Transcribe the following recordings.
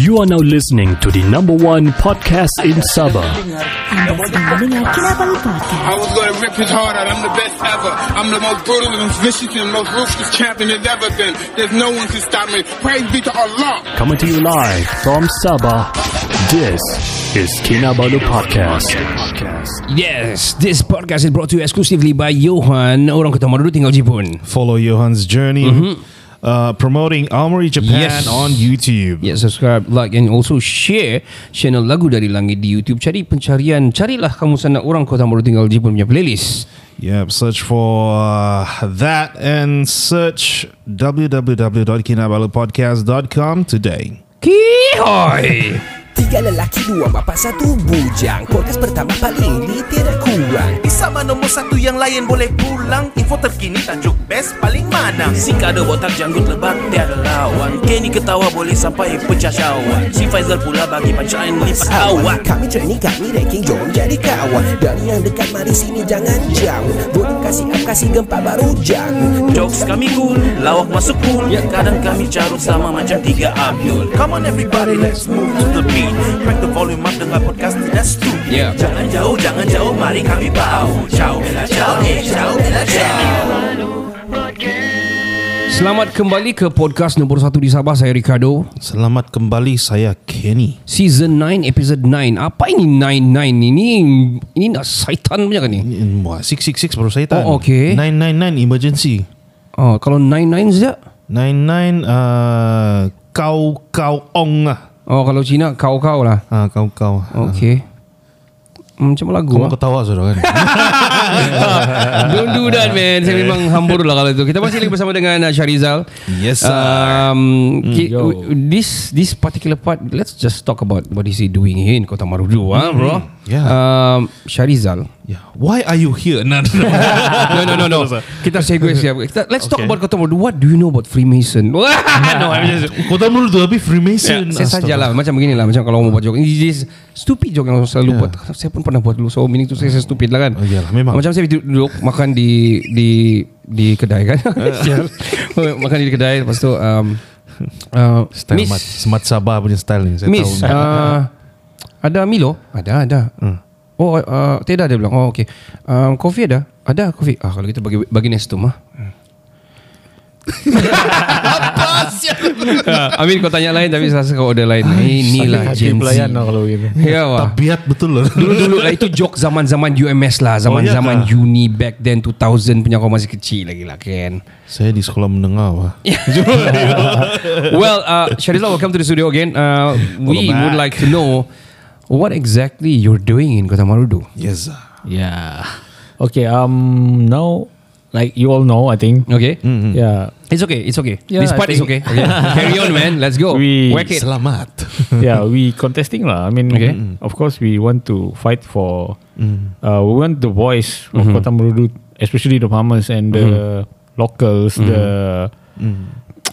You are now listening to the number one podcast in Sabah. Anda sedang mendengar Kinabalu Podcast. I was gonna rip his heart out. I'm the best ever. I'm the most brutal and vicious and most ruthless champion there's ever been. There's no one can stop me. Praise be to Allah. Coming to you live from Sabah. This is Kinabalu Podcast. Yes, this podcast is brought to you exclusively by Johan, orang kota Marudu tinggal Jepun. follow Johan's journey, mm-hmm. Uh, promoting Armory Japan Yes. on YouTube. Yeah, subscribe, like and also share channel Lagu Dari Langit di YouTube. Cari pencarian, carilah kamu sana orang kota Marudu tinggal Jepun punya playlist. Yep, search for uh, that and search www.kinabalupodcast.com today. Kihoy! Tiga lelaki, dua bapa, satu bujang. Podcast pertama paling di tiada kurang. Di sama nombor satu yang lain boleh pulang. Info terkini tajuk best paling mana Si kada botak janggut lebat tiada lawan. Kenny ketawa boleh sampai pecah syawak Si Faizal pula bagi pancaan lipat awak Kami training, kami ranking, jom jadi kawan. Dari yang dekat, mari sini jangan jauh. Volume kasih up, kasih gempa baru jago Jokes kami cool, lawak masuk cool Kadang kami carut sama macam tiga Abdul. Come on everybody let's move to the beat Crack the volume up dengar podcast tidak stupid Yeah. Jangan jauh, jangan jauh, mari kami bau Ciao, bella ciao, eh ciao, bella ciao Selamat kembali ke podcast nombor 1 di Sabah. Saya Ricardo. Selamat kembali saya Kenny. Season 9, episode 9. Apa ini 99 ini? Ini nak syaitan punya kan ni? Ini- Wah, 666 baru saya tahu. Oh, okay. 999 emergency. Oh, kalau 99 saja? 99 uh, kau kau ong lah. Oh, kalau Cina kau-kau lah. Ah, kau kau. Okay. Hmm, Macam lagu Kau ah. ketawa sudah kan? Don't do that man Saya memang hambur lah kalau itu Kita masih lagi bersama dengan uh, Syarizal Yes, sir. um, ki- This this particular part Let's just talk about What is he doing here In Kota Marudu ah, bro Yeah. um, Syarizal yeah. Why are you here? Nah, No no no no Kita segue siap Kita, Let's talk Okay. about Kota Marudu What do you know about Freemason No I'm just Kota Mulut tu tapi Freemason. Ya, saya sajalah Macam beginilah Macam kalau mau buat joke Ini stupid joke Yang selalu Yeah. buat Saya pun pernah buat dulu So meaning tu saya, saya stupid lah kan Oh, iyalah, memang. Macam saya duduk, Makan di Di di kedai kan. Makan di kedai Lepas tu um, uh, Style Miss Mat, Smart Sabah punya style ni. Saya Miss tahu. uh, Ada Milo Ada ada. Oh uh, tidak dia bilang Oh okay um, Kopi ada? Ada kopi. Ah, Kalau kita bagi bagi Nestum ah. Ah, Amin kau tanya lain Tapi saya rasa kau order lain. Inilah Gen Z. kalau gitu. Ya wah. Tabiat betul loh. Dulu-dulu lah Itu joke zaman-zaman UMS lah. Zaman-zaman Oh, iya uni Back then 2000 punya kau masih kecil lagi lah kan? Saya di sekolah menengah wah. Well uh, Syarizal welcome to the studio again. Uh, We would like to know What exactly you're doing in Kota Marudu Yes. sir. Yeah. Okay. Um. Now, like you all know, I think. Okay Yeah. It's okay It's okay Yeah, This part is okay, okay. Carry on man Let's go We- Whack it Selamat. yeah. We contesting lah. I mean, Okay. of course, we want to fight for. Uh, we want the voice of Kota Marudu, especially the farmers and the locals, the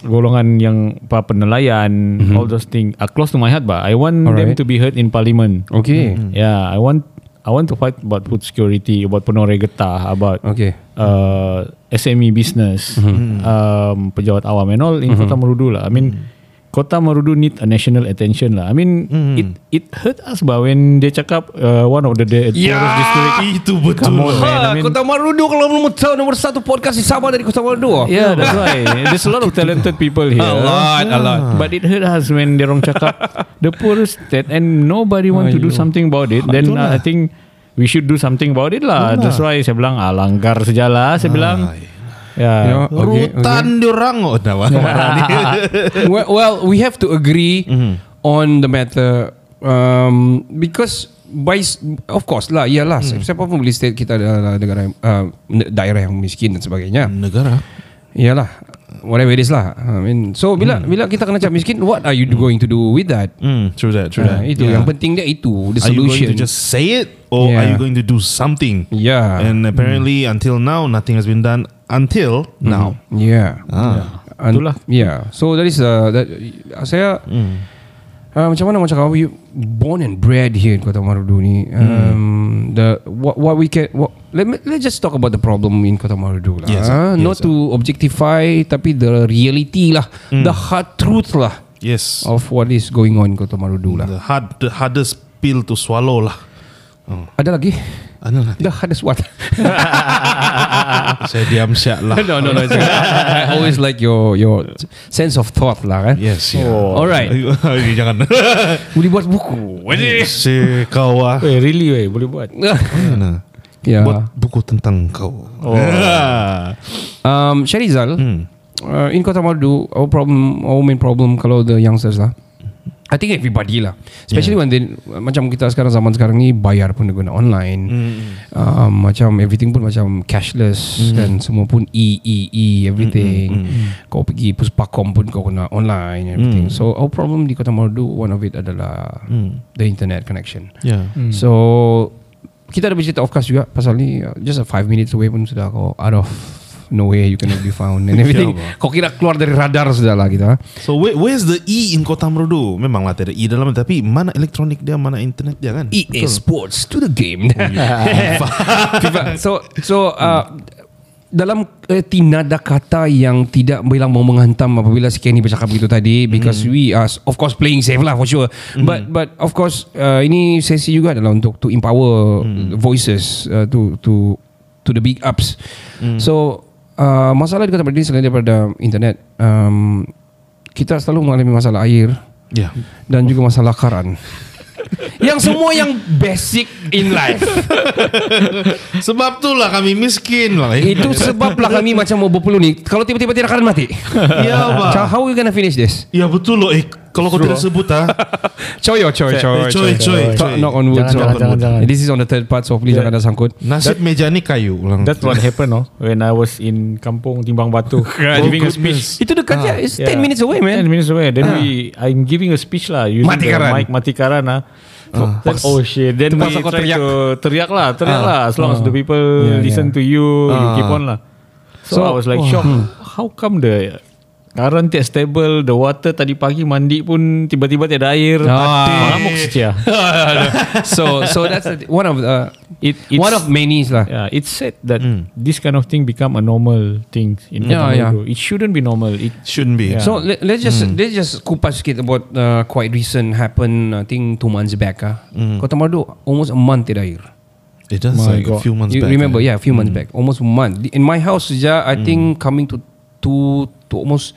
golongan yang para penelayan, all those things are close to my heart. But I want them Alright. to be heard in parliament. Okay Yeah, I want I want to fight about food security, about penore getah, about Okay uh, SME business, um, pejabat awam and all in Kota Marudu lah. I mean, Kota Marudu need a national attention lah. I mean, it it hurt us bah when dia cakap uh, one of the, the poorest district. Itu betul. Come on, man. I Ha, mean, Kota Marudu kalau mau tahu nomor satu podcast di Sabah dari Kota Marudu. Yeah, that's why. There's a lot of talented people here. A lot, a lot. But it hurt us when dia orang cakap the poorest state and nobody want to do something about it. Then uh, I think we should do something about it lah. That's why saya bilang ah, langgar sejalah. Saya bilang Ya, ya. okay, Rutan diorang oh nah, wah. well, well, we have to agree on the matter um, because by of course lah, iyalah. Mm. Siapa pun boleh state kita adalah negara uh, daerah yang miskin dan sebagainya. Negara. Iyalah. Whatever it is lah. I mean, so bila bila kita kena cap miskin, what are you going to do with that? Hmm, true that, true Ah, that. itu Yeah. yang penting dia itu the Are you going solution. to just say it or Yeah. are you going to do something? Yeah. And apparently until now nothing has been done until now. Yeah. Ah. And, Itulah. Yeah. So that is uh, that saya uh, macam mana macam kau you born and bred here in Kota Marudu ni. Um, the what what we can what, let me, let's just talk about the problem in Kota Marudu lah. Yes, ah. sir. Not Yes, sir. to objectify tapi the reality lah, the hard truth lah. Yes. of what is going on in Kota Marudu lah. The hard, the hardest pill to swallow lah. Ada lagi? Ano lah. The hardest what? Saya diam siap lah. no, no, no. I always like your your sense of thought lah kan. Yes. Yeah. Oh. Alright. Ini jangan. Boleh buat buku. si kau ah. Eh, really weh, boleh buat. Mana? ya. Buat buku tentang kau. Oh. Um, Syarizal, Hmm. uh, in Kota Marudu, our problem, our main problem kalau the youngsters lah. I think everybody lah. Especially yeah. when they Macam kita sekarang Zaman sekarang ni Bayar pun guna online. Hmm. um, Macam everything pun Macam cashless Dan semua pun E, E, E Everything. Kau pergi Puspakom pun Kau kena online Everything. So our problem di Kota Marudu One of it adalah The internet connection. Yeah. So Kita ada bercerita of course juga. Pasal ni uh, Just a 5 minutes away pun Sudah kau out of Nowhere you cannot be found And everything. Kau kira keluar dari radar Sudah lah kita So where, where's the E in Kota Merudu? Memanglah ada E dalam tapi mana elektronik dia, mana internet dia kan? EA Sports to the game. FIFA. So so uh, dalam erti nada kata yang tidak bilang mau menghantam apabila si Kenny bercakap begitu tadi because we are of course playing safe lah for sure. But but of course uh, ini sesi juga adalah untuk to empower voices uh, to to to the big ups. So uh, masalah di kota Berdiri selain daripada internet um, kita selalu mengalami masalah air Ya. dan juga masalah karan. yang semua yang basic in life. Sebab tu lah kami miskin lah. Itu sebablah kami macam mau berpeluh ni. Kalau tiba-tiba tidak karan mati. Ya, Pak. Macam how we gonna finish this? Ya betul loh. Eh, kalau kau tidak sebut ah. Coy, oh, coy, coy, Eh, coy, coy. Tak knock on wood. Jangan, jangan, jangan, jangan. This is on the third part, so please jangan ada sangkut. Nasib meja ni kayu ulang. That's what happened no when I was in Kampung Timbang Batu giving a speech. Itu dekat je. It's 10 Yeah. minutes away, 10 man. minutes away. Then we, I'm giving a speech lah using Mati the karan. mic mati karan lah. Then, oh shit. Then we try teriak. to teriak lah, teriak lah. As long as the people Yeah, listen yeah. to you, you keep on lah. So, So, I was like shocked. How come the Karan tiap stable The water tadi pagi mandi pun Tiba-tiba tiada air Ah. Mengamuk saja so so that's the- one of the It, it's, one of many lah. Yeah, it's said that this kind of thing become a normal thing in Yeah, Kota yeah. It shouldn't be normal. It Shouldn't be. Yeah. So let, let's just let's just kupas sikit about uh, quite recent happened I think two months back ah. Kota Marudu almost a month tidak air. It does My like a God. few months you back. remember eh? yeah a few months back almost a month in my house saja I think coming to two to almost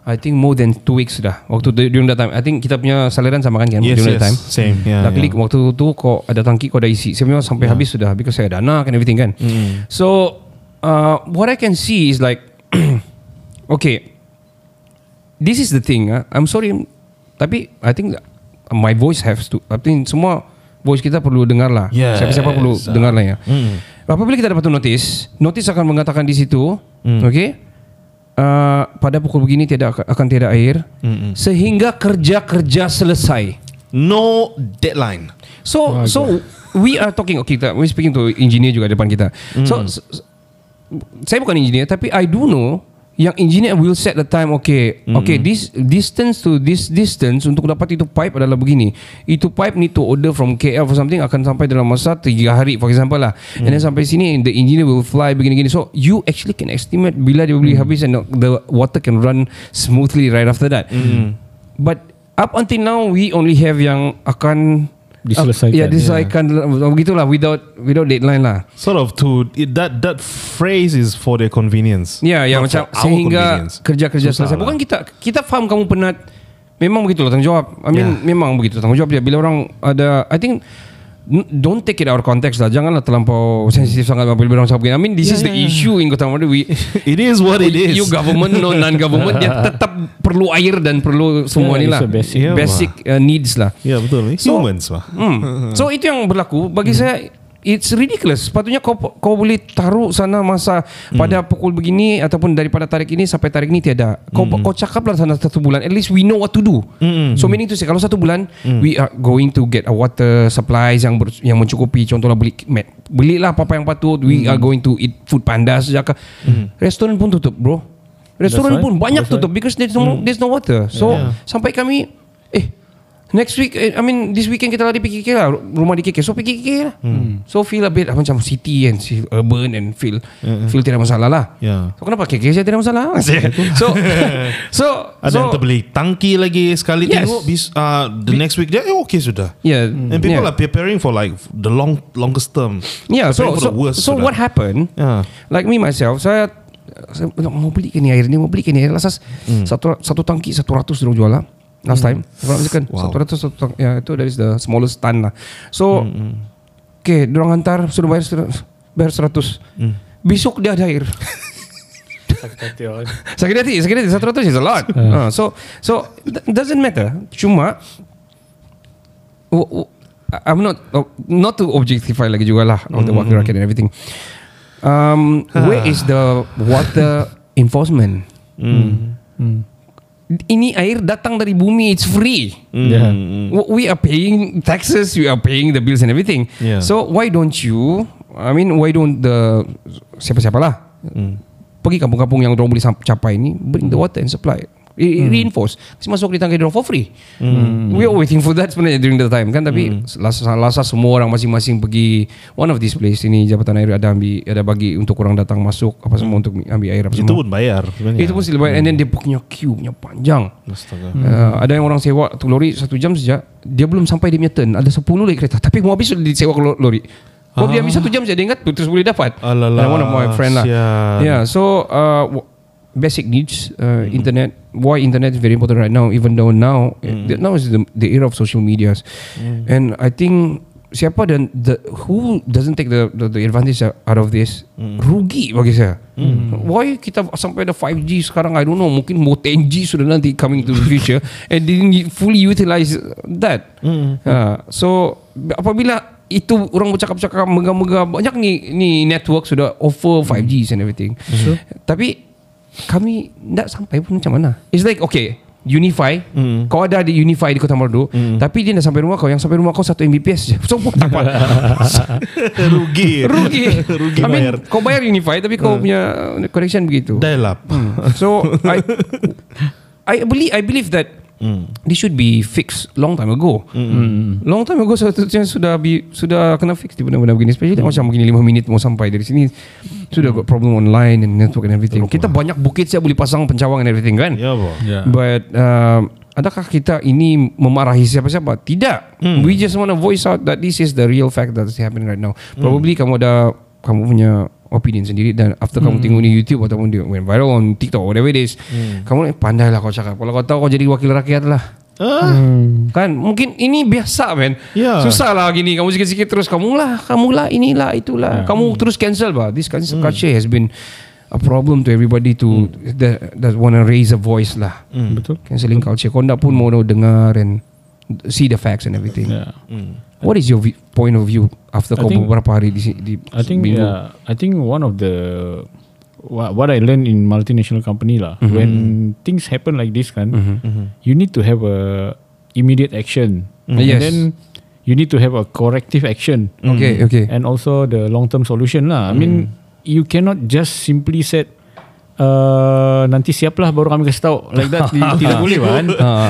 I think more than two weeks dah waktu du- during that time I think kita punya saliran sama kan kan Yes, during yes. that time Same. Yeah, Luckily yeah. waktu tu kau ada tangki kau ada isi Saya punya sampai habis sudah Because saya ada anak and everything kan So uh, What I can see is like Okay This is the thing ah. I'm sorry Tapi I think My voice has to I think semua Voice kita perlu dengar lah Yes. Siapa-siapa perlu Ah. dengar lah ya Apabila kita dapat notis Notis akan mengatakan di situ Okay uh, Pada pukul begini tiada akan tiada air. Sehingga kerja-kerja selesai. No deadline. So so we are talking okay kita we speaking to engineer juga depan kita. So, s- s- saya bukan engineer tapi I do know yang engineer will set the time okay okay this distance to this distance untuk dapat itu pipe adalah begini. Itu pipe need to order from KL for something akan sampai dalam masa 3 hari for example lah. And then sampai sini the engineer will fly begini-gini. So you actually can estimate bila dia boleh habis and the water can run smoothly right after that. But up until now we only have yang akan Diselesaikan, ya diselesaikan begitulah without without deadline lah Sort of to it, that that phrase is for their convenience. Ya, ya Not macam sehingga kerja-kerja selesai. lah. Bukan kita kita faham kamu penat. Memang begitulah tanggungjawab. I mean Yeah. memang begitu tanggungjawab dia. Bila orang ada I think don't take it out of context lah. Janganlah terlampau sensitif sangat apabila orang cakap begini. I mean this is the issue in Kota Marudu. We It is what it is. You government no non government dia tetap perlu air dan perlu semua Yeah, ni lah. basic. Yeah, basic uh, needs lah. Ya betul. So- Humans lah. Hmm. So itu yang berlaku bagi saya it's ridiculous. Sepatutnya kau kau boleh taruh sana masa pada pukul begini ataupun daripada tarik ini sampai tarik ini tiada. Kau kau cakaplah sana satu bulan at least we know what to do. So meaning to say kalau satu bulan we are going to get a water supplies yang ber, yang mencukupi contohnya beli mat. Belilah apa-apa yang patut. We are going to eat food panda sejak restoran pun tutup, bro. Restoran pun banyak That's tutup because there's no there's no water. So sampai kami eh Next week eh, I mean This weekend kita lari pergi KK lah Rumah di KK So pergi KK lah Hmm. So feel a bit lah, Macam city and Urban and feel Feel tidak masalah lah Ya. So kenapa KK saya tidak masalah So So Ada so, yang terbeli tangki lagi sekali Yes. tengok bis, uh, the next week dia eh, okay sudah. Yeah And people yeah. are preparing for like the long longest term. Yeah, so so, worst so sudah. what happened? Yeah. Like me myself, saya, saya mau beli ke ni air ni, mau beli ke ni air. Lasas satu satu tangki satu ratus dorang jual lah. Last time, kalau misalkan Wow. satu ratus satu tangki, ya itu dari the smallest tan lah. So, okay, dorang hantar sudah bayar bayar seratus. Besok dia ada air. sakit hati, sakit hati. Satu ratus is a lot. Uh, so, so it doesn't matter. Cuma, w- w- I'm not oh, not to objectify lagi juga lah on the water racket and everything. Um, where is the water enforcement? Ini air datang dari bumi, it's free. Yeah. W- We are paying taxes, we are paying the bills and everything. Yeah. So why don't you? I mean, why don't the siapa-siapa lah pergi kampung-kampung yang dorang boleh capai ni, bring the water and supply. I- Reinforce. Kasi masuk di tangki dorang for free. We are waiting for that sebenarnya During the time kan? Tapi lasa, lasa semua orang masing-masing pergi One of these place. Ini Jabatan Air ada ambil Ada bagi untuk orang datang masuk Apa semua untuk ambil air apa Itu semua. pun bayar sebenarnya. Itu pun still bayar. And then dia punya queue punya panjang. Astaga. Uh, ada yang orang sewa tu lori satu jam saja dia belum sampai dia punya turn. Ada 10 lagi kereta. Tapi mau habis sudah disewa ke lo- lori. Kalau dia habis satu jam saja dia ingat terus boleh dapat. Alalah, And one of my friend lah. sian. yeah so uh, basic needs uh, internet why internet is very important right now even though now the, now is the, the era of social medias. And I think siapa dan the who doesn't take the the, the advantage out of this? Rugi bagi saya. Why kita sampai ada 5G sekarang? I don't know. Mungkin mau 10G sudah nanti coming to the future. And didn't fully utilize that. Uh, so apabila itu orang bercakap-cakap megah-megah banyak ni ni network sudah offer 5Gs and everything. Tapi kami tak sampai pun macam mana? It's like okay Unify. Kau ada di Unify di Kota Merdu Tapi dia dah sampai rumah kau. Yang sampai rumah kau 1 Mbps je. So tak apa. Rugi. Rugi. Rugi I mean bayar. Kau bayar Unify Tapi kau punya Connection begitu. Dial up. So I I believe I believe that this should be fixed long time ago. Long time ago seharusnya sudah bi, sudah kena fix di benda-benda begini. Especially macam begini 5 minit mau sampai dari sini sudah got problem online and network and everything. Kita banyak bukit saya boleh pasang pencawang and everything kan. Ya, boh. Yeah. But um, adakah kita ini memarahi siapa-siapa? Tidak. We just want to voice out that this is the real fact that is happening right now. Probably kamu ada kamu punya opinion sendiri dan after kamu tengok di YouTube ataupun dia went viral on TikTok whatever it is, kamu ni pandai lah kau cakap. Kalau kau tahu kau jadi wakil rakyat lah. Kan? Mungkin ini biasa men Ya. Susah lah gini. Kamu sikit-sikit terus Kamu lah Kamu lah inilah itulah. Kamu terus cancel bah. This cancel culture has been A problem to everybody to That, that want to raise a voice lah. Betul. Cancelling culture. Kau tak pun mau dengar And See the facts and everything. Yeah. What is your vi- point of view After I kau think- beberapa hari di, di I think minggu? yeah, I think one of the what, what I learned in multinational company lah Mm-hmm. when things happen like this kan you need to have a immediate action. Mm, and yes. then you need to have a corrective action. Okay okay. And also the long term solution lah. I mean you cannot just simply set uh, nanti siap lah baru kami kasih tahu like that Ti- tidak boleh kan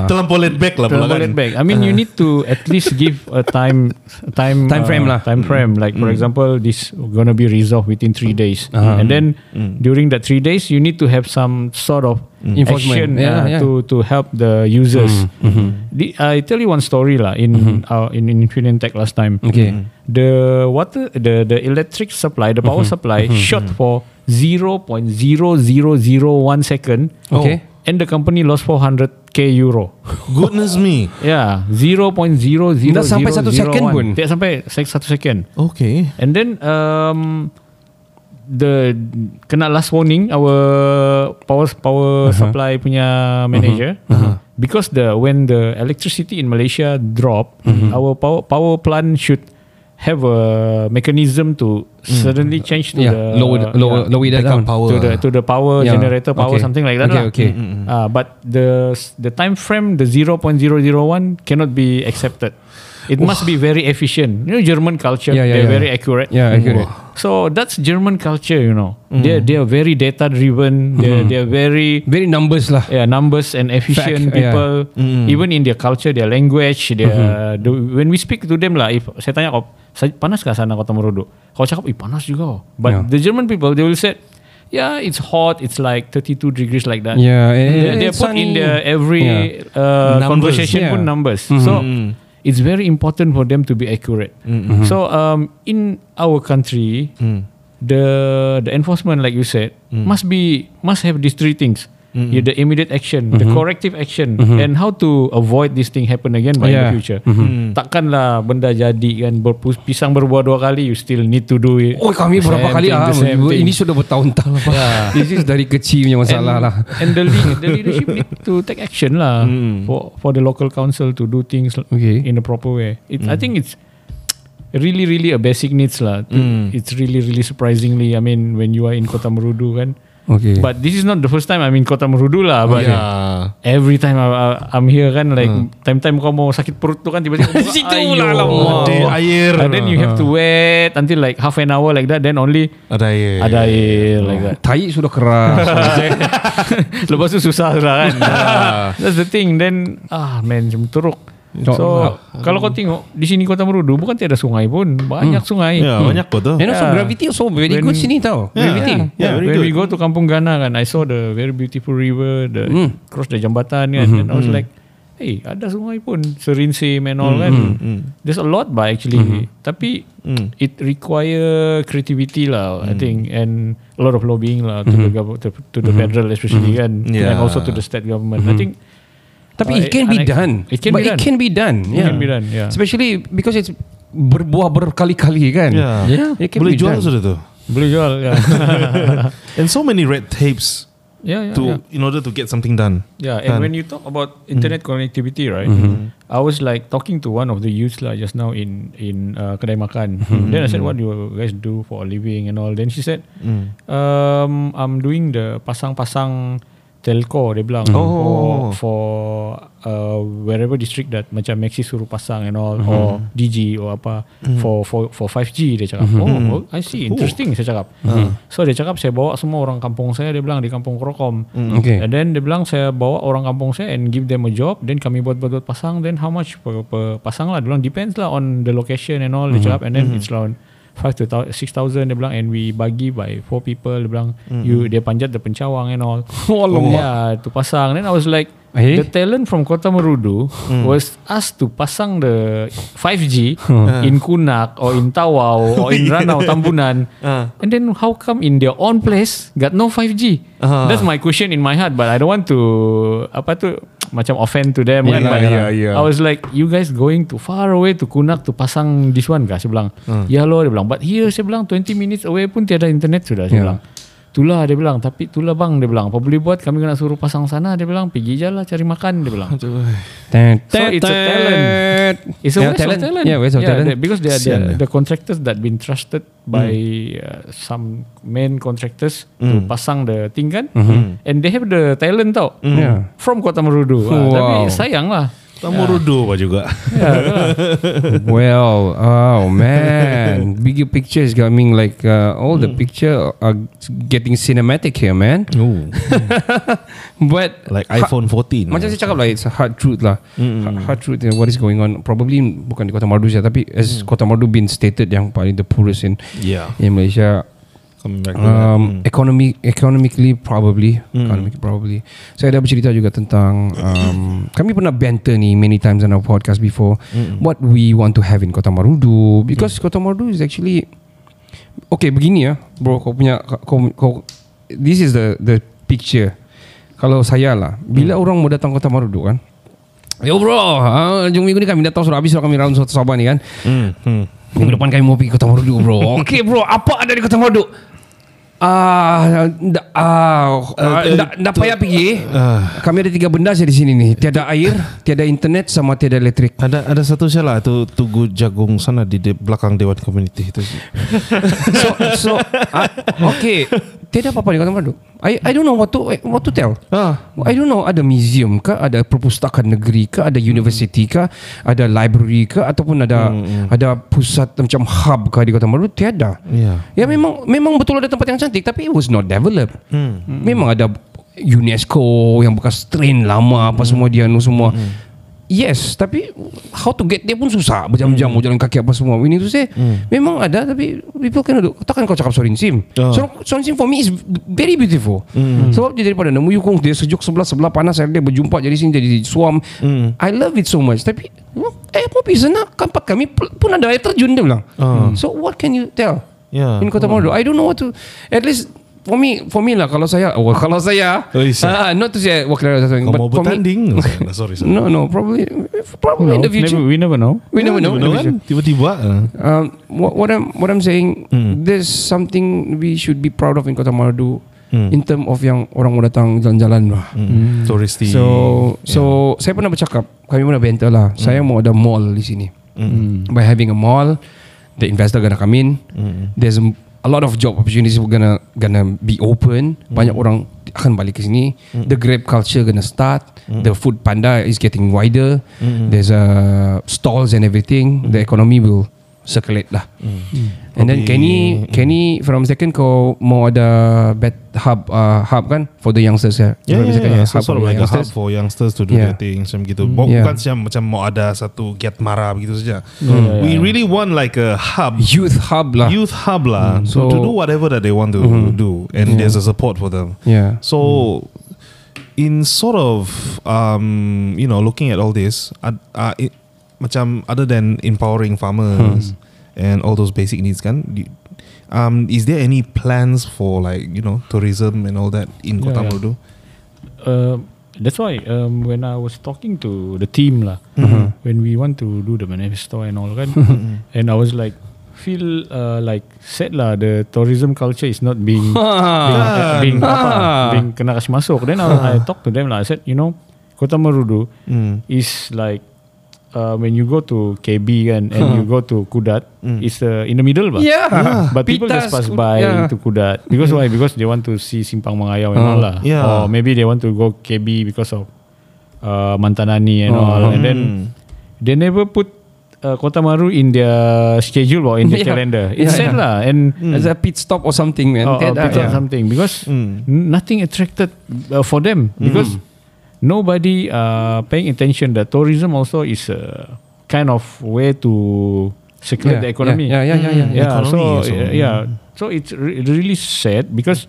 Terlampau laid back lah kan. laid back. I mean, you need to at least give a time, time, Time frame lah. Time frame. Like for example, this gonna be resolved within three days, and then during that three days, you need to have some sort of Enforcement. action Yeah, uh, yeah. to to help the users. The, I tell you one story lah in our in in Infineon Tech last time. Okay. The water, the the electric supply, the power supply shot for zero point zero zero zero one second. Okay. And the company lost 400k euro. Goodness me. Yeah, 0.0001. Tak sampai satu second pun. Tak sampai se- satu second. Okay. And then um, the kena last warning our power power Uh-huh. supply punya manager because the when the electricity in Malaysia drop, Mm-hmm. our power power plant should have a mechanism to suddenly change to. Yeah the Lower lower yeah, lower down power. to the to the power Yeah. generator power Okay. something like that Okay, lah. okay. Uh, but the the time frame the 0.001 cannot be accepted. It must be very efficient. You know German culture, Yeah, yeah, they're yeah. very accurate. Yeah accurate So that's German culture, you know. They they are very data driven. They they are very Very numbers lah. yeah numbers and efficient Fact, yeah. people. Even in their culture, their language, their the, when we speak to them lah. If saya tanya kau "Sa- panas kah sana Kota Merudu? Kau cakap, "Ih panas juga." But Yeah. the German people they will say, "Yeah, it's hot. It's like 32 degrees like that." Yeah, they, eh, they put in sunny. their every Yeah. uh, Numbers. conversation Yeah. pun numbers. So it's very important for them to be accurate. So um, in our country, the the enforcement, like you said, must be must have these three things. Yeah, the immediate action, the corrective action, and how to avoid this thing happen again by Yeah. in the future. Takkanlah benda jadi kan berpus, pisang berbuah dua kali, you still need to do it. Oh kami berapa kali ah ini sudah bertahun-tahun. Yeah. This is dari kecil punya masalah and, lah. And the, lead, the leadership need to take action lah for for the local council to do things Okay. in a proper way. It, I think it's really really a basic needs lah. To- It's really really surprisingly. I mean when you are in Kota Merudu kan. Okay. But this is not the first time I'm in Kota Merudu lah. But Yeah. every time I, I'm here kan like time-time kau mau sakit perut tu kan tiba-tiba Situ lah, lama. Ada air. And then you have to wait until like half an hour like that then only Ada air. ada air like that. Tai sudah keras. Lepas tu susah lah kan That's the thing Then Ah man macam teruk So, So Kalau kau tengok Di sini Kota Merudu Bukan tiada sungai pun Banyak sungai. Ya, banyak kok tu. And also Yeah. gravity also very When- good sini tau. Yeah. Gravity. Yeah, Yeah, very when good. we go to Kampung Gana kan I saw the very beautiful river the Cross the jambatan kan And I was like Hey ada sungai pun Serinsim and all kan. There's a lot bah actually Tapi It require creativity lah I think And a lot of lobbying lah To the, gov- to, to the federal especially kan Yeah. And also to the state government. I think Tapi Uh, it can be done. it can But be done. It can be done. It can be done, yeah. Especially because it's berbuah berkali-kali kan. Yeah. yeah. It can Boleh be jual done. sudah tu. Boleh jual ya. And so many red tapes yeah, yeah, to yeah. in order to get something done. Yeah, and Kan? when you talk about internet connectivity, right? I was like talking to one of the youths lah just now in in uh, kedai makan. Then I said, "What do you guys do for a living and all?" Then she said, um, "I'm doing the pasang-pasang telco." Dia bilang Oh. for, for uh, wherever district that macam Maxi suruh pasang and all or DG or apa for for for 5G dia cakap. Oh, oh, I see. Interesting saya cakap. So dia cakap saya bawa semua orang kampung saya dia bilang di kampung Krokom. Okay. And then dia bilang saya bawa orang kampung saya and give them a job. Then kami buat buat buat pasang. Then how much per, per pasang lah. Dia bilang depends lah on the location and all. Dia cakap and then it's around 5 to 6,000 dia bilang and we bagi by 4 people. Dia bilang you dia panjat the pencawang and all. Oh, alamak. yeah, to pasang. Then I was like Eh? the talent from Kota Merudu was asked to pasang the 5G in Kunak or in Tawau or in Ranau Tambunan. And then how come in their own place got no 5G? That's my question in my heart but I don't want to apa tu macam offend to them Yeah kan, but yeah, yeah. I was like you guys going too far away to Kunak to pasang this one kah saya bilang ya loh dia bilang but here saya bilang 20 minutes away pun tiada internet sudah saya Yeah. bilang Itulah dia bilang. Tapi itulah bang Dia bilang. Apa boleh buat? Kami kena suruh pasang sana Dia bilang. Pergi je lah cari makan Dia bilang. So it's a talent. It's a Yeah, waste of talent. Yeah, waste of yeah, talent. Because they are Sian the, contractors That been trusted By uh, some main contractors To pasang the thing kan? And they have the talent tau. Yeah. From Kota Merudu. Ah, Wow. Tapi sayang lah Tamu rudo apa juga. Well, oh man, bigger picture is coming. Like uh, all the picture are getting cinematic here, man. Oh, But like iPhone 14. Macam saya cakap lah It's a hard truth lah hard, hard truth uh, What is going on Probably Bukan di Kota Mardu saja Tapi as Kota Mardu been stated Yang paling the poorest in Yeah. In Malaysia Coming back to that. um, economy, Economically Probably. Economically probably. Saya dah bercerita juga tentang um, Kami pernah banter ni Many times on our podcast before. What we want to have in Kota Marudu. Because Kota Marudu is actually Okay begini ya Bro kau punya kau, kau, This is the the picture. Kalau saya lah Bila orang mau datang Kota Marudu kan Yo bro ha, Jom minggu ni kami datang Sudah habis sudah kami round satu Sabah ni kan. Hmm, hmm. Minggu depan kami mau pergi Kota Marudu bro. Okay bro Apa ada di Kota Marudu Ah, uh, ah, uh, uh, payah pergi. Kami ada tiga benda saja di sini ni. Tiada air, tiada internet, sama tiada elektrik. Ada ada satu saja lah tu Tugu Jagung sana di de, belakang Dewan Komuniti itu. So, so, ah, okay. Tiada apa-apa di Kota Maru. I I don't know what to what to tell. Ah. I don't know ada museum ke, ada perpustakaan negeri ke, ada university ke, ada library ke ataupun ada ada pusat macam hub ke di Kota Maru tiada. Ya. Ya memang memang betul ada tempat yang cantik tapi it was not developed. Memang ada UNESCO yang bekas train lama apa semua dia semua. Yes, tapi how to get dia pun susah berjam-jam mau jalan kaki apa semua. We need to say memang ada tapi people can do. Takkan kau cakap Sorin Sim. So, Sorin Sim for me is very beautiful. Sebab dia daripada nemu yukung dia sejuk sebelah sebelah panas dia berjumpa jadi sini jadi suam. I love it so much. Tapi eh mau pergi sana tempat kami pun ada air terjun dia bilang. So what can you tell? Ya. In Kota Maru. I don't know what to at least for me for me lah kalau saya oh, kalau saya Oh, ah, not to say rakyat something Kau but mau for me bertanding? sorry, sorry. no no probably probably in the future Never, we never know. we never know kan? Tiba-tiba. ah. um, what, what I'm what I'm saying there's something we should be proud of in Kota Maru in term of yang orang mau datang jalan-jalan lah Hmm. Touristy. so so saya pernah bercakap kami pernah banter lah saya mau ada mall di sini by having a mall the investor gonna come in there's a, a lot of job opportunities gonna gonna be open. Banyak orang akan balik ke sini. The grab culture gonna start. The food panda is getting wider. There's uh, stalls and everything. The economy will circulate lah and then Kenny Kenny from second kau mau ada bed hub uh, hub kan for the youngsters ya Yeah, yeah, yeah. yeah, So, hub sort for of like a hub youngsters. for youngsters to do Yeah. their things macam gitu. Bo- Yeah. Bukan macam macam mau ada satu get mara begitu saja. Yeah, We yeah. really want like a hub, youth hub lah youth hub lah, so, So- to do whatever that they want to do, and there's a support for them. yeah So, in sort of um, you know looking at all this, uh, uh, it, macam other than empowering farmers and all those basic needs, kan? Um, is there any plans for like you know tourism and all that in Yeah, Kota yeah. Marudu? Uh, that's why um, when I was talking to the team lah, when we want to do the manifesto and all kan, and I was like feel uh, like sad lah the tourism culture is not being being, uh, being, apa, being kena kasih masuk. Then I, I talked to them lah. I said, you know, Kota Marudu Mm. is like uh, when you go to KB kan and you go to Kudat, it's uh, in the middle bah. Yeah. But people just Pitas, pass by yeah. to Kudat because why? Because they want to see Simpang Mengayau and Uh, all lah. yeah. Or maybe they want to go KB because of uh, Mantanani and Oh. all. And then Mm. they never put uh, Kota Maru in their schedule or in their Yeah. calendar. It's Yeah, sad yeah. lah. And As a pit stop or something man or Tiada, pick up yeah. something because Mm. nothing attracted uh, for them because nobody uh, paying attention that tourism also is a kind of way to circulate Yeah, the economy. yeah, yeah, yeah, yeah, yeah. Economy so also. yeah, yeah. so it's re- really sad because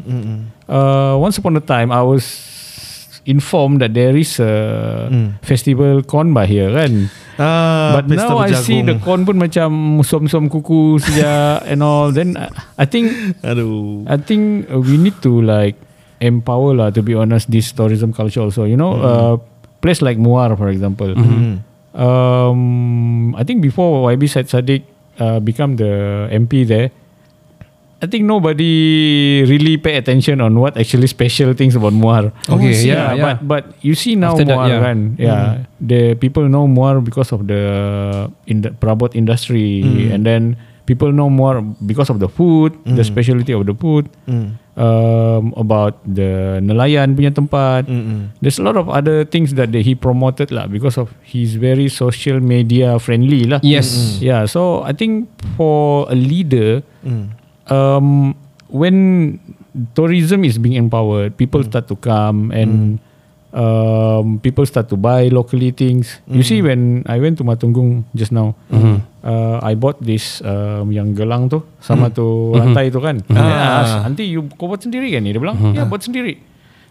uh, once upon a time I was informed that there is a festival Konba here kan. Ah, But pesta now I see the berjagung. corn pun macam som-som kuku saja and all. Then I, I think Aduh. I think uh, we need to like empower lah. To be honest, this tourism culture also. You know, uh, place like Muar, for example. Um, I think before YB Said Sadiq uh, become the MP there, I think nobody really pay attention on what actually special things about Muar. Okay, yeah, yeah. But but you see now After that, Muar yeah. kan, yeah, the people know Muar because of the in the perabot industry, and then people know more because of the food, the specialty of the food, um, about the nelayan punya tempat. There's a lot of other things that he promoted lah because of he's very social media friendly lah. Yes. Yeah, so I think for a leader, um, when tourism is being empowered, people start to come and um, people start to buy locally things. You see, when I went to Matunggung just now, uh, I bought this um, yang gelang tu sama tu rantai tu kan. Then I asked, Aunty, you kau buat sendiri kan ni? Dia bilang, ya buat sendiri.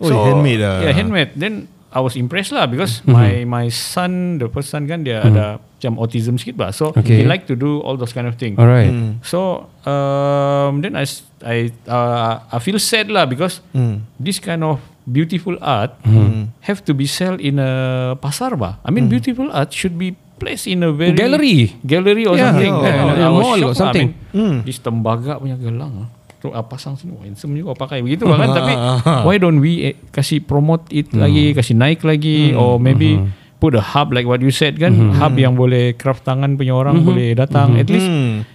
Oh, handmade lah. Yeah, handmade. Then I was impressed lah because my my son, the first son kan dia ada macam autism sikit bah. So Okay. he like to do all those kind of things. Alright. So um, then I I uh, I feel sad lah because this kind of beautiful art have to be sold in a pasar bah. I mean beautiful art should be placed in a very Gallery. gallery or Yeah, something. yeah, yeah, I was mall or lah. I something. mean, This tembaga punya gelang. ah. Tu ah, pasang sini. Wah, handsome juga pakai. Begitu lah kan. Tapi why don't we eh, kasih promote it lagi kasih naik lagi? Or maybe put a hub like what you said kan? Hub yang boleh craft tangan punya orang boleh datang. At least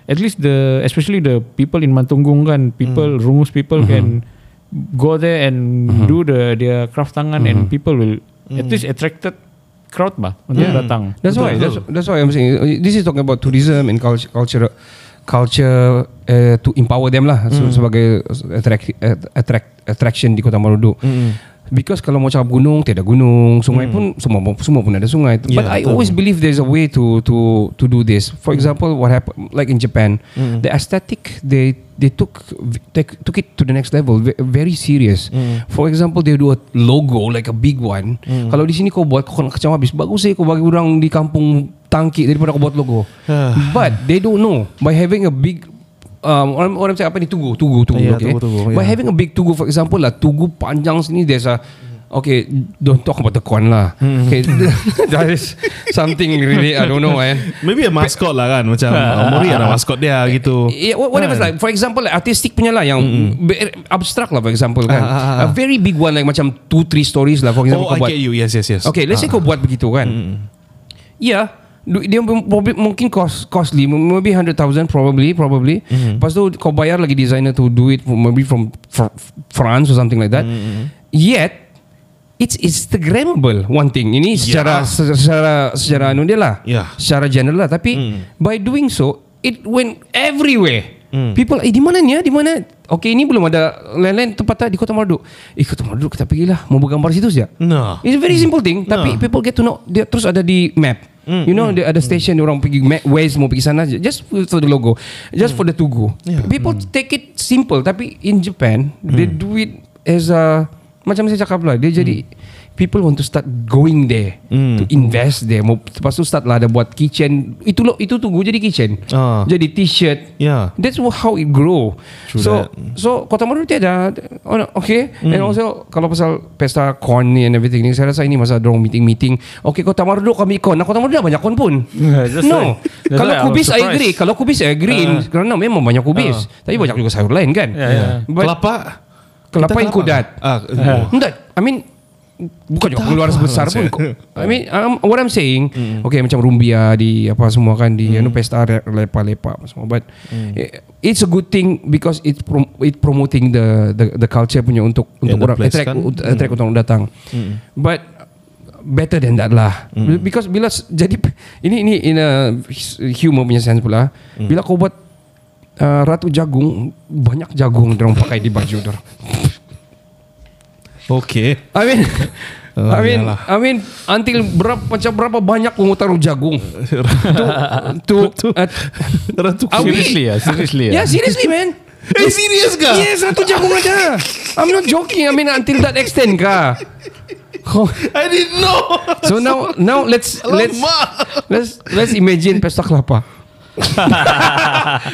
at least the especially the people in Matunggung kan. People rungus people can go there and Mm-hmm. do the their craft tangan and people will at least attracted crowd bah untuk datang. That's why. That's, that's why I'm saying. This is talking about tourism and culture, culture, culture uh, to empower them lah. So, sebagai attract, attract, attraction di Kota Marudu. Because kalau mau cakap gunung, tiada gunung. Sungai pun semua semua pun ada sungai. But Yeah, I betul. always believe there's a way to to to do this. For example, what happened like in Japan, the aesthetic they they took they took it to the next level, ve- very serious. For example, they do a logo like a big one. Kalau di sini kau buat kau kena kacau habis. Bagus sih kau bagi orang di kampung tangki daripada kau buat logo. But they don't know by having a big um, orang orang cakap apa ni tugu tugu tugu Yeah, okay tugu-tugu, by yeah. having a big tugu for example lah tugu panjang sini there's a Okay, don't talk about the corn lah. Okay, that is something really I don't know, man. Maybe a mascot lah kan Macam uh, Mori ada mascot dia gitu Yeah, what- whatever like for example like, artistic punya lah yang be- abstract lah for example kan. Ah, ah, ah. A very big one like macam two three stories lah for example Oh I buat. get you Yes yes yes Okay, let's say kau buat begitu kan. Yeah, du- dia probably- mungkin cost costly, maybe 100,000 probably probably. Lepas tu kau bayar lagi designer to do it maybe from fr- France or something like that. Yet it's Instagrammable one thing. Ini secara se- secara secara anu dia lah. Yeah. Secara general lah tapi by doing so it went everywhere. People eh di mana ni ya? Di mana? Okay ini belum ada lain-lain tempat tak di Kota Marudu. Eh Kota Marudu kita pergilah mau bergambar situ saja. No It's a very simple thing Tapi No. people get to know Dia terus ada di map You know Dia ada station Orang pergi Waze mau pergi sana Just for the logo Just for the tugu Yeah. People take it simple Tapi in Japan They do it as a Macam saya cakap lah Dia jadi People want to start going there To invest there mau, Lepas tu start lah Ada buat kitchen Itu lo itu tugu jadi kitchen Ah. Jadi t-shirt Yeah That's how it grow. True so that. so Kota Marudu tiada. Oh, okay. And also kalau pasal pesta corn ni and everything ni, saya rasa ini masa dorong meeting-meeting. Okay, Kota Marudu kami corn. Nah, Kota dah banyak corn pun. that's no. that's Kalau was kubis I agree. Kalau kubis I agree. Kerana memang banyak kubis. Tapi banyak juga sayur lain kan. Yeah, yeah. But Kelapa kelapa yang kudat. Ah, Enggak. I mean bukan juga keluar sebesar pun. I mean um, what I'm saying, okay macam rumbia di apa semua kan di anu pesta apa semua. But eh, it's a good thing because it prom, it promoting the the the culture punya untuk Yeah, untuk orang place attract kan. attract orang datang. But better than that lah. Because bila jadi ini ini in a humor punya sense pula. Bila kau buat uh, ratu jagung banyak jagung orang pakai di baju orang. Okay I mean Oh, I mean. I mean until berapa macam berapa banyak kau taruh jagung to to uh, we- Seriously ya, seriously ya. yeah seriously man. Eh serius kah? yes satu jagung aja I'm not joking I mean until that extent ka Oh, I didn't know. So now now let's let's let's let's imagine pesta kelapa.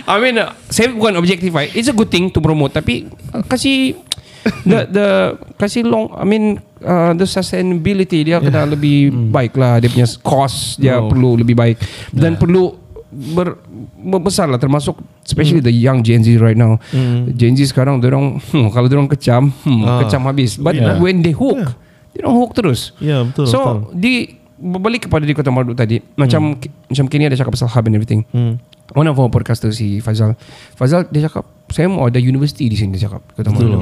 I mean uh, saya bukan objectify it's a good thing to promote tapi uh, kasih the the kasih long I mean uh, the sustainability dia kena lebih baik lah. Dia punya cost dia perlu lebih baik. Dan perlu ber, besar lah. Termasuk especially the young Gen Z right now. Gen Z sekarang orang hmm, kalau orang kecam hmm, Ah. kecam habis. But Yeah. when they hook they don't hook terus. Ya betul So betul. di berbalik kepada di Kota Marudu tadi macam macam kini ada cakap pasal hub and everything. One of our podcaster si Fazal. Fazal dia cakap saya mau ada universiti di sini dia cakap Kota Marudu.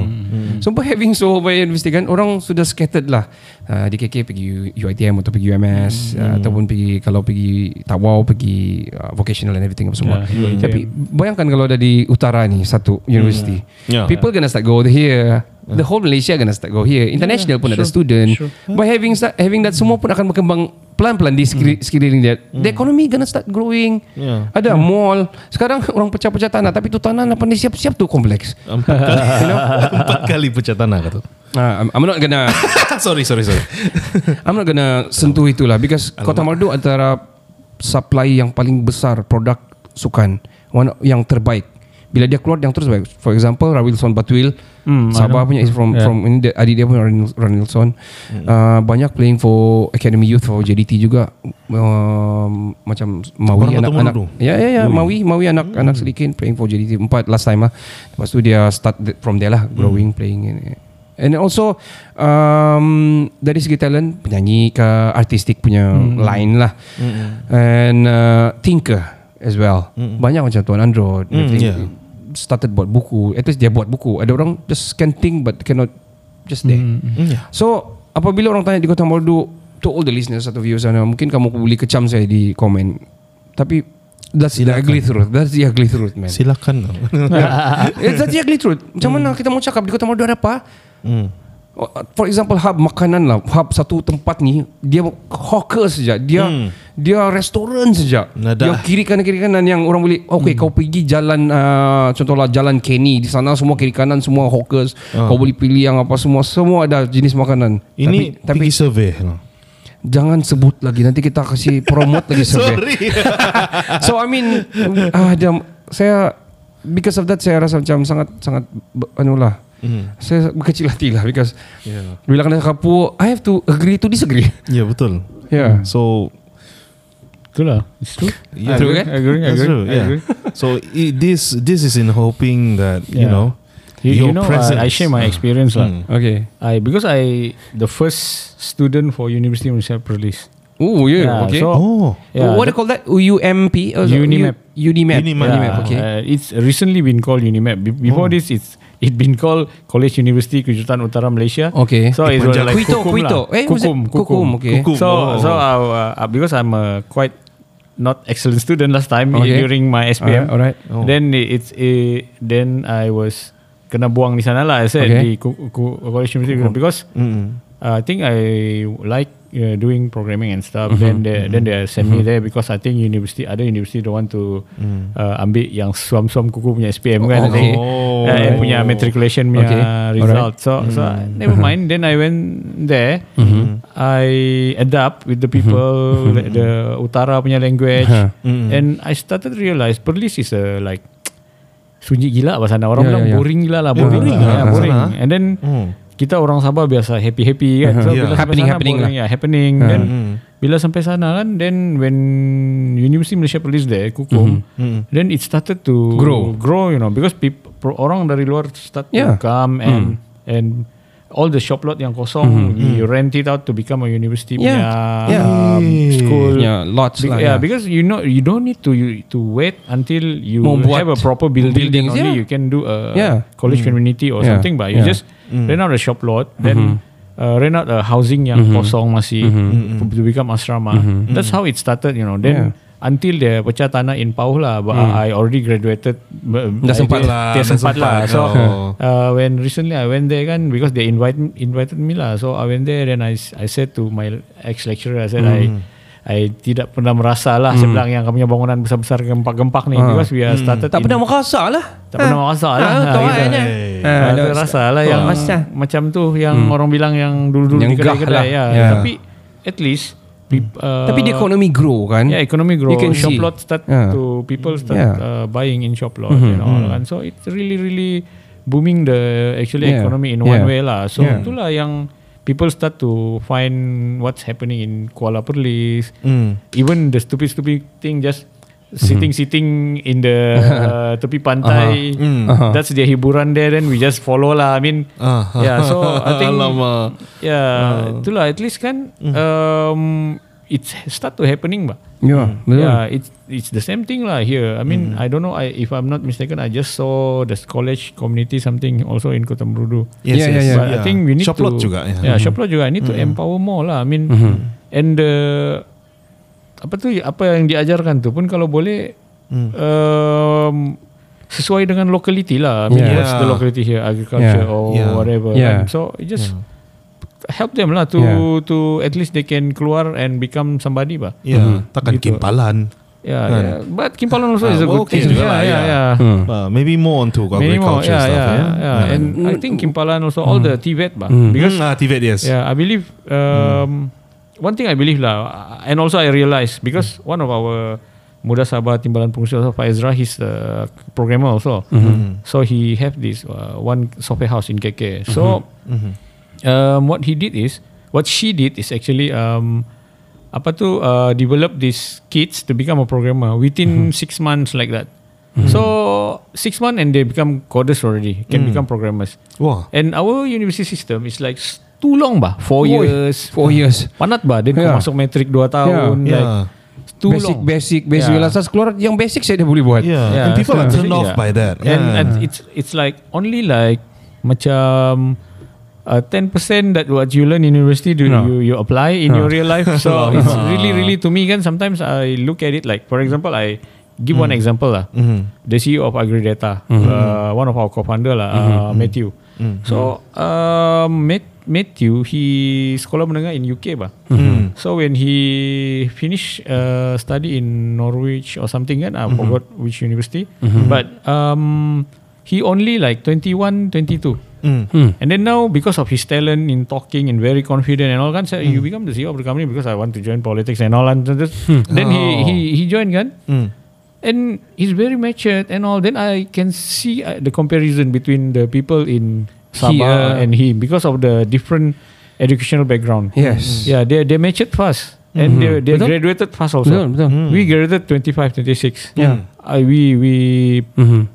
So by having so by universiti kan orang sudah scattered lah. Uh, di KK pergi UiTM atau pergi UMS uh, ataupun pergi kalau pergi Tawau pergi uh, vocational and everything apa semua. Yeah, UiTM. Tapi bayangkan kalau ada di utara ni satu universiti. Yeah. People gonna start go here. The whole Malaysia gonna start go here. International pun ada student. By having start, having that semua pun akan berkembang pelan-pelan di sekeli- sekeliling dia. The economy gonna start growing. Yeah. Ada mall. Sekarang orang pecah-pecah tanah tapi tu tanah nak pandai siap-siap tu kompleks. Empat kali Empat kali pecah tanah kata Uh, I'm, I'm not gonna Sorry sorry sorry I'm not gonna sentuh itulah because Kota Marudu antara supply yang paling besar produk sukan one, yang terbaik. Bila dia keluar yang terus baik. For example, Rawilson Batuil, Hmm, Sabah punya is from Yeah. from ini dia- adik dia pun Ranil- Ranilson. Uh, banyak playing for Academy Youth for JDT juga. Um, macam Mawi Orang anak-anak. Marudu? Ya ya ya, Mawi Mawi anak anak sedikit playing for JDT empat last time lah. Lepas tu dia start from there lah growing playing ini. And also um, dari segi talent penyanyi ke artistik punya line lah. And uh, thinker as well. Banyak macam Tuan Andro and everything. yeah. Started buat buku. At least dia buat buku. Ada orang just can think but cannot just there. Yeah. So apabila orang tanya di Kota Merdu to all the listeners atau viewers sana, mungkin kamu boleh kecam saya di komen. Tapi that's the ugly truth. That's the ugly truth, man. Silakan. That's the ugly truth. Macam mana kita mau cakap di Kota Merdu ada apa? hmm. For example hub makanan lah. Hub satu tempat ni Dia hawker saja Dia dia restoran saja Nada. Dia kiri kanan kiri kanan Yang orang boleh Okay kau pergi jalan uh, Contohlah jalan Kenny. Di sana semua kiri kanan Semua hawkers. Kau boleh pilih yang apa semua Semua ada jenis makanan. Ini Tapi, tapi pergi survey. no? Jangan sebut lagi. Nanti kita kasih promote lagi survey. Sorry. So I mean ah, dia, Saya Because of that Saya rasa macam sangat Sangat be- Hmm. Saya berkecil hati lah Because Bila kena kapu I have to agree to disagree Ya betul. Yeah So Itulah. It's true. Yeah. I agree, True kan? Agree. That's agree. true, yeah. agree. So i this this is in hoping that you Yeah. know You, you your know, presence. I, I share my experience lah. Mm. Okay I because I the first student for University of Malaysia Perlis. Oh yeah, Yeah, okay so- Oh. Yeah, What do you call that UMP Oh, Unimap. Unimap Unimap. Unimap okay Uh, it's recently been called Unimap. Be- before this, it's it been called College University Kejuruteraan Utara Malaysia. Okay. So it's like Kuito, Kukum Kuito. lah. Eh, it Kukum, Kukum, okay. Kukum. So Oh. so uh, uh, because I'm a quite not excellent student last time Okay. during my SPM. Alright, alright. Oh. Then it's uh, then I was kena buang di sana lah. I said Okay. di Ku- Ku- College University because Mm. uh, I think I like uh, doing programming and stuff. Mm-hmm. Then they then they send me there because I think university other university don't want to uh, ambil yang suam-suam kuku punya SPM kan. I think, Oh. uh, and punya matriculation punya Okay. result. So so I- never mind. Then I went there. I adapt with the people, the, the Utara punya language, and I started to realize Perlis is a like sunyi gila bahasa sana. Orang Yeah, bilang yeah, yeah. boring gila lah, Yeah, boring, boring lah, yeah, boring. sana. And then Hmm. Kita orang Sabah biasa happy happy kan. So Yeah. bila sampai Happening, sana happening boring, lah. yeah, happening. Hmm. Then Hmm. bila sampai sana kan, then when University Malaysia Police there, Kukum, Hmm. then it started to Grow. grow, you know, because people orang dari luar start Yeah. to come and and all the shop lot yang kosong, we rent it out to become a university Yeah. punya Yeah. um, school. Yeah, lots Be- lah. yeah, because you know you don't need to you, to wait until you Mau buat have a proper building. buildings, only yeah. you can do a Yeah. college community or Yeah. something. But you Yeah. just rent out a shop lot, then uh, rent out a housing yang kosong masih to- to become asrama. That's how it started. You know. Then until dia pecah tanah in Pauh lah. But I already graduated. Dah sempat lah, dah sempat lah. So Oh. uh, when recently I went there kan because they invite invited me lah. So I went there then I I said to my ex lecturer I said I I tidak pernah merasa lah Saya bilang yang kamu bangunan besar-besar gempak-gempak ni Because we are started Tak in- pernah merasa lah Tak pernah merasa lah Ah, Ha, tahu gitu. aja. Ah, Ah, ada ada- rasa lah yang macam tu yang orang bilang yang dulu-dulu Yang di kedai-kedai lah. ya. Ya. Tapi at least peop- uh, Tapi the economy grow kan Yeah, economy grow. You can shop see. lot start Yeah. to people start Yeah. uh, buying in shop lot and all kan. So it's really really booming the actually Yeah. economy in Yeah. one way lah. So Yeah. itulah yang people start to find what's happening in Kuala Perlis. Mm. Even the stupid stupid thing just sitting sitting in the uh, tepi pantai. Uh-huh. That's their hiburan there. Then we just follow lah. I mean, Ah. yeah. So I think Alamak. yeah, itulah at least kan um, it's start to happening bah. Ya betul Yeah, it's it's the same thing lah here. I mean, I don't know. I, if I'm not mistaken, I just saw the college community something also in Kota Merudu. Yes, Yeah, yes. yeah, yeah. But I think we need Shop to lot juga. Yeah, shop lot juga. I need to empower more lah. I mean, and the apa tu apa yang diajarkan tu pun kalau boleh um, sesuai dengan locality lah. I mean, Yeah. what's the locality here, agriculture Yeah. or Yeah. whatever. Yeah. kan. So it just help them lah to Yeah. to at least they can keluar and become somebody bah. Ya, takkan Gitu. kimpalan. Yeah, Kan? yeah. But Kimpalan also Ah, is a well, good okay thing. Yeah, lah, yeah, yeah. yeah. Hmm. Uh, maybe more onto Many more, agriculture yeah, stuff. yeah, Yeah, yeah. And I think Kimpalan also all the TVET bah. Because mm, ah, TVET, yes. yeah, I believe um, one thing I believe lah, and also I realize because one of our Muda Sabah Timbalan Pengurusi also Pak Ezra, he's the programmer also. So he have this uh, one software house in KK. So um, what he did is, what she did is actually um, apa tu uh, develop these kids to become a programmer within six months like that. So six months and they become coders already, can become programmers. Wah. And our university system is like too long bah, four Oi, years. Four years Panat bah, dia Yeah. yeah. masuk metrik dua tahun. Yeah. Like, too basic long. basic basic Yeah. yeah. Lantas keluar yang basic saya dia boleh buat. Yeah. Yeah, and people so are turned off yeah. by that. And, yeah. and it's it's like only like macam uh, 10% that what you learn in university do No. you you apply in No. your real life. So it's really really to me kan sometimes I look at it like for example I give one example lah. Mhm. The CEO of AgriData, uh, one of our co-founder lah, uh, Matthew. So um, Mat- Matthew he sekolah menengah in UK bah. So when he finish uh, study in Norwich or something kan, I forgot which university. But um, he only like 21, 22. And then now because of his talent in talking and very confident and all kan, so you become the CEO of the company because I want to join politics and all. And then he he he joined kan. And he's very matured and all. Then I can see uh, the comparison between the people in Sabah He, uh, and he because of the different educational background. Yes. Yeah, they they matured fast and they they Betul. graduated fast also. Betul, betul. We graduated 25, 26. Yeah. I, we we Mhm.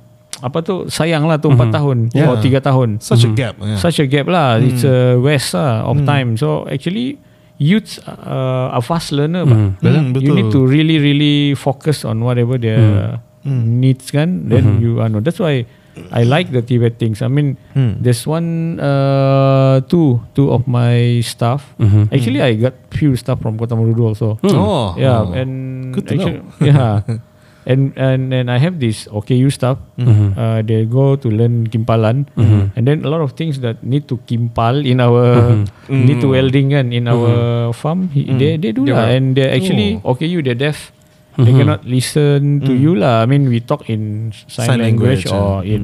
apa tu sayang lah tu 4 tahun Yeah. or 3 tahun. Such a gap. Yeah. Such a gap lah. It's a waste lah of time. So actually youths uh, are fast learner. Mm, You betul. need to really really focus on whatever their needs kan. Then you uh, know that's why I like the Tibet things. I mean, there's one, uh, two, two of my staff. Actually, I got few stuff from Kota Marudu also. Oh. Yeah, Oh. and Good to know. actually, yeah, and and and I have this OKU stuff. Uh, they go to learn kimpalan, and then a lot of things that need to kimpal in our need to welding kan in our farm. He, They they do They lah, will. and they actually OKU they're deaf. They cannot listen to you lah. I mean, we talk in sign, Sign language, language, or yeah. in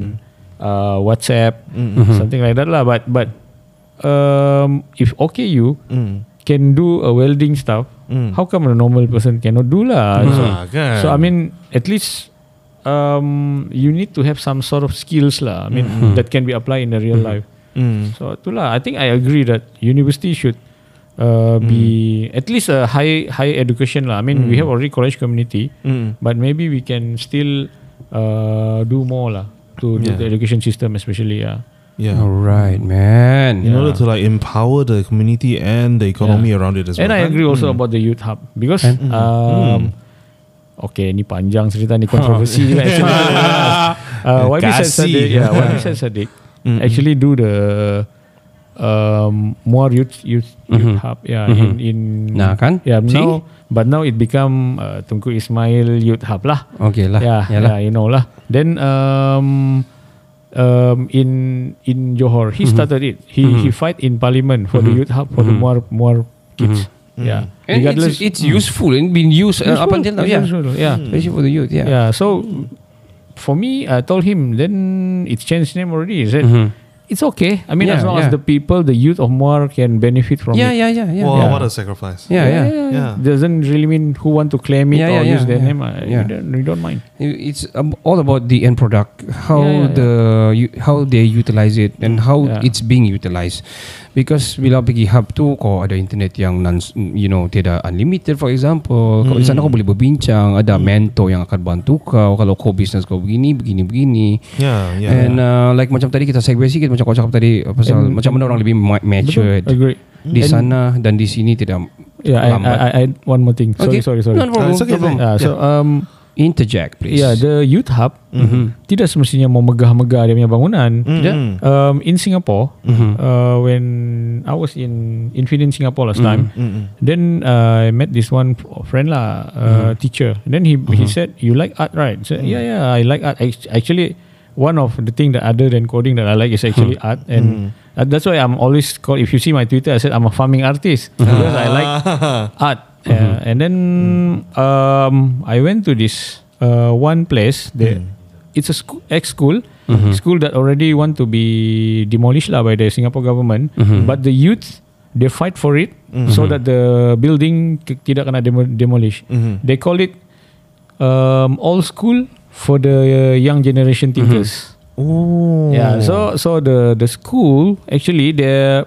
uh, WhatsApp, something like that lah. But but um, if OKU Mm. can do a welding stuff, Mm. how come a normal person cannot do lah? So, Ah, kan. so I mean, at least um, you need to have some sort of skills lah. I mean, that can be applied in the real life. Mm. So itulah. I think I agree that university should uh, be at least a high high education lah. I mean, we have already college community, Mm. but maybe we can still uh, do more lah to Yeah. the education system, especially yeah. Yeah. Alright, man. In order to like empower the community and the economy around it as And well. I kan? agree also about the youth hub because um, okay, ni panjang cerita ni kontroversi juga actually. uh, YB said Kasih. Sadiq, yeah, YB said Sadiq actually do the um, more youth youth, youth hub, yeah, in in Nah, kan? yeah See? now but now it become uh, Tunku Ismail Youth Hub lah. Okay lah. Yeah, Yalah. yeah, you know lah. Then um, um, in in Johor, he started it. He he fight in parliament for the youth hub for the more more kids. Yeah, And it's, it's useful and been used uh, up Useful, until now. Yeah. useful, yeah. Especially for the youth. Yeah. Yeah. So for me, I told him then it's changed name already. He said it's okay. I mean, as Yeah, long yeah. as the people, the youth of Muar can benefit from Yeah, it. yeah, yeah, yeah. Wow, Yeah. what a sacrifice. Yeah, yeah. Yeah. Doesn't really mean who want to claim it Yeah, or yeah, use yeah, their yeah. name. I, Yeah. we, don't, we don't mind. It's um, all about the end product, how Yeah, yeah, the you, how they utilize it and how Yeah. it's being utilized. Because bila pergi hub tu kau ada internet yang non, you know tidak unlimited for example. Kau di sana kau boleh berbincang, ada mentor yang akan bantu kau kalau kau business kau begini begini begini. Yeah, yeah. And uh, like macam tadi kita segue sikit macam kau cakap tadi uh, pasal And- macam mana orang lebih ma- matured. Agree. Di And- sana dan di sini tidak Yeah, I, I, lambat. I, I had one more thing. Sorry, Okay. sorry, sorry. No, no problem. it's okay, no problem. Yeah, so um, Interject please. yeah, the youth hub tidak semestinya mau megah-megah dia punya bangunan. Tidak? Mm. Um, in Singapore, uh, when I was in Infinite Singapore last time, then uh, I met this one f- friend lah, uh, teacher. Then he he said, "You like art, right?" I said, "Yeah, yeah, I like art." Act- Actually, one of the thing that other than coding that I like is actually art, and uh, that's why I'm always called. If you see my Twitter, I said I'm a farming artist because I like art. Uh, and then um, I went to this uh, one place. The, It's a school, ex school, school that already want to be demolished lah by the Singapore government. But the youth they fight for it so that the building k- tidak kena demo- demolish. They call it um, all school for the uh, young generation thinkers. Oh. Yeah, so so the the school actually they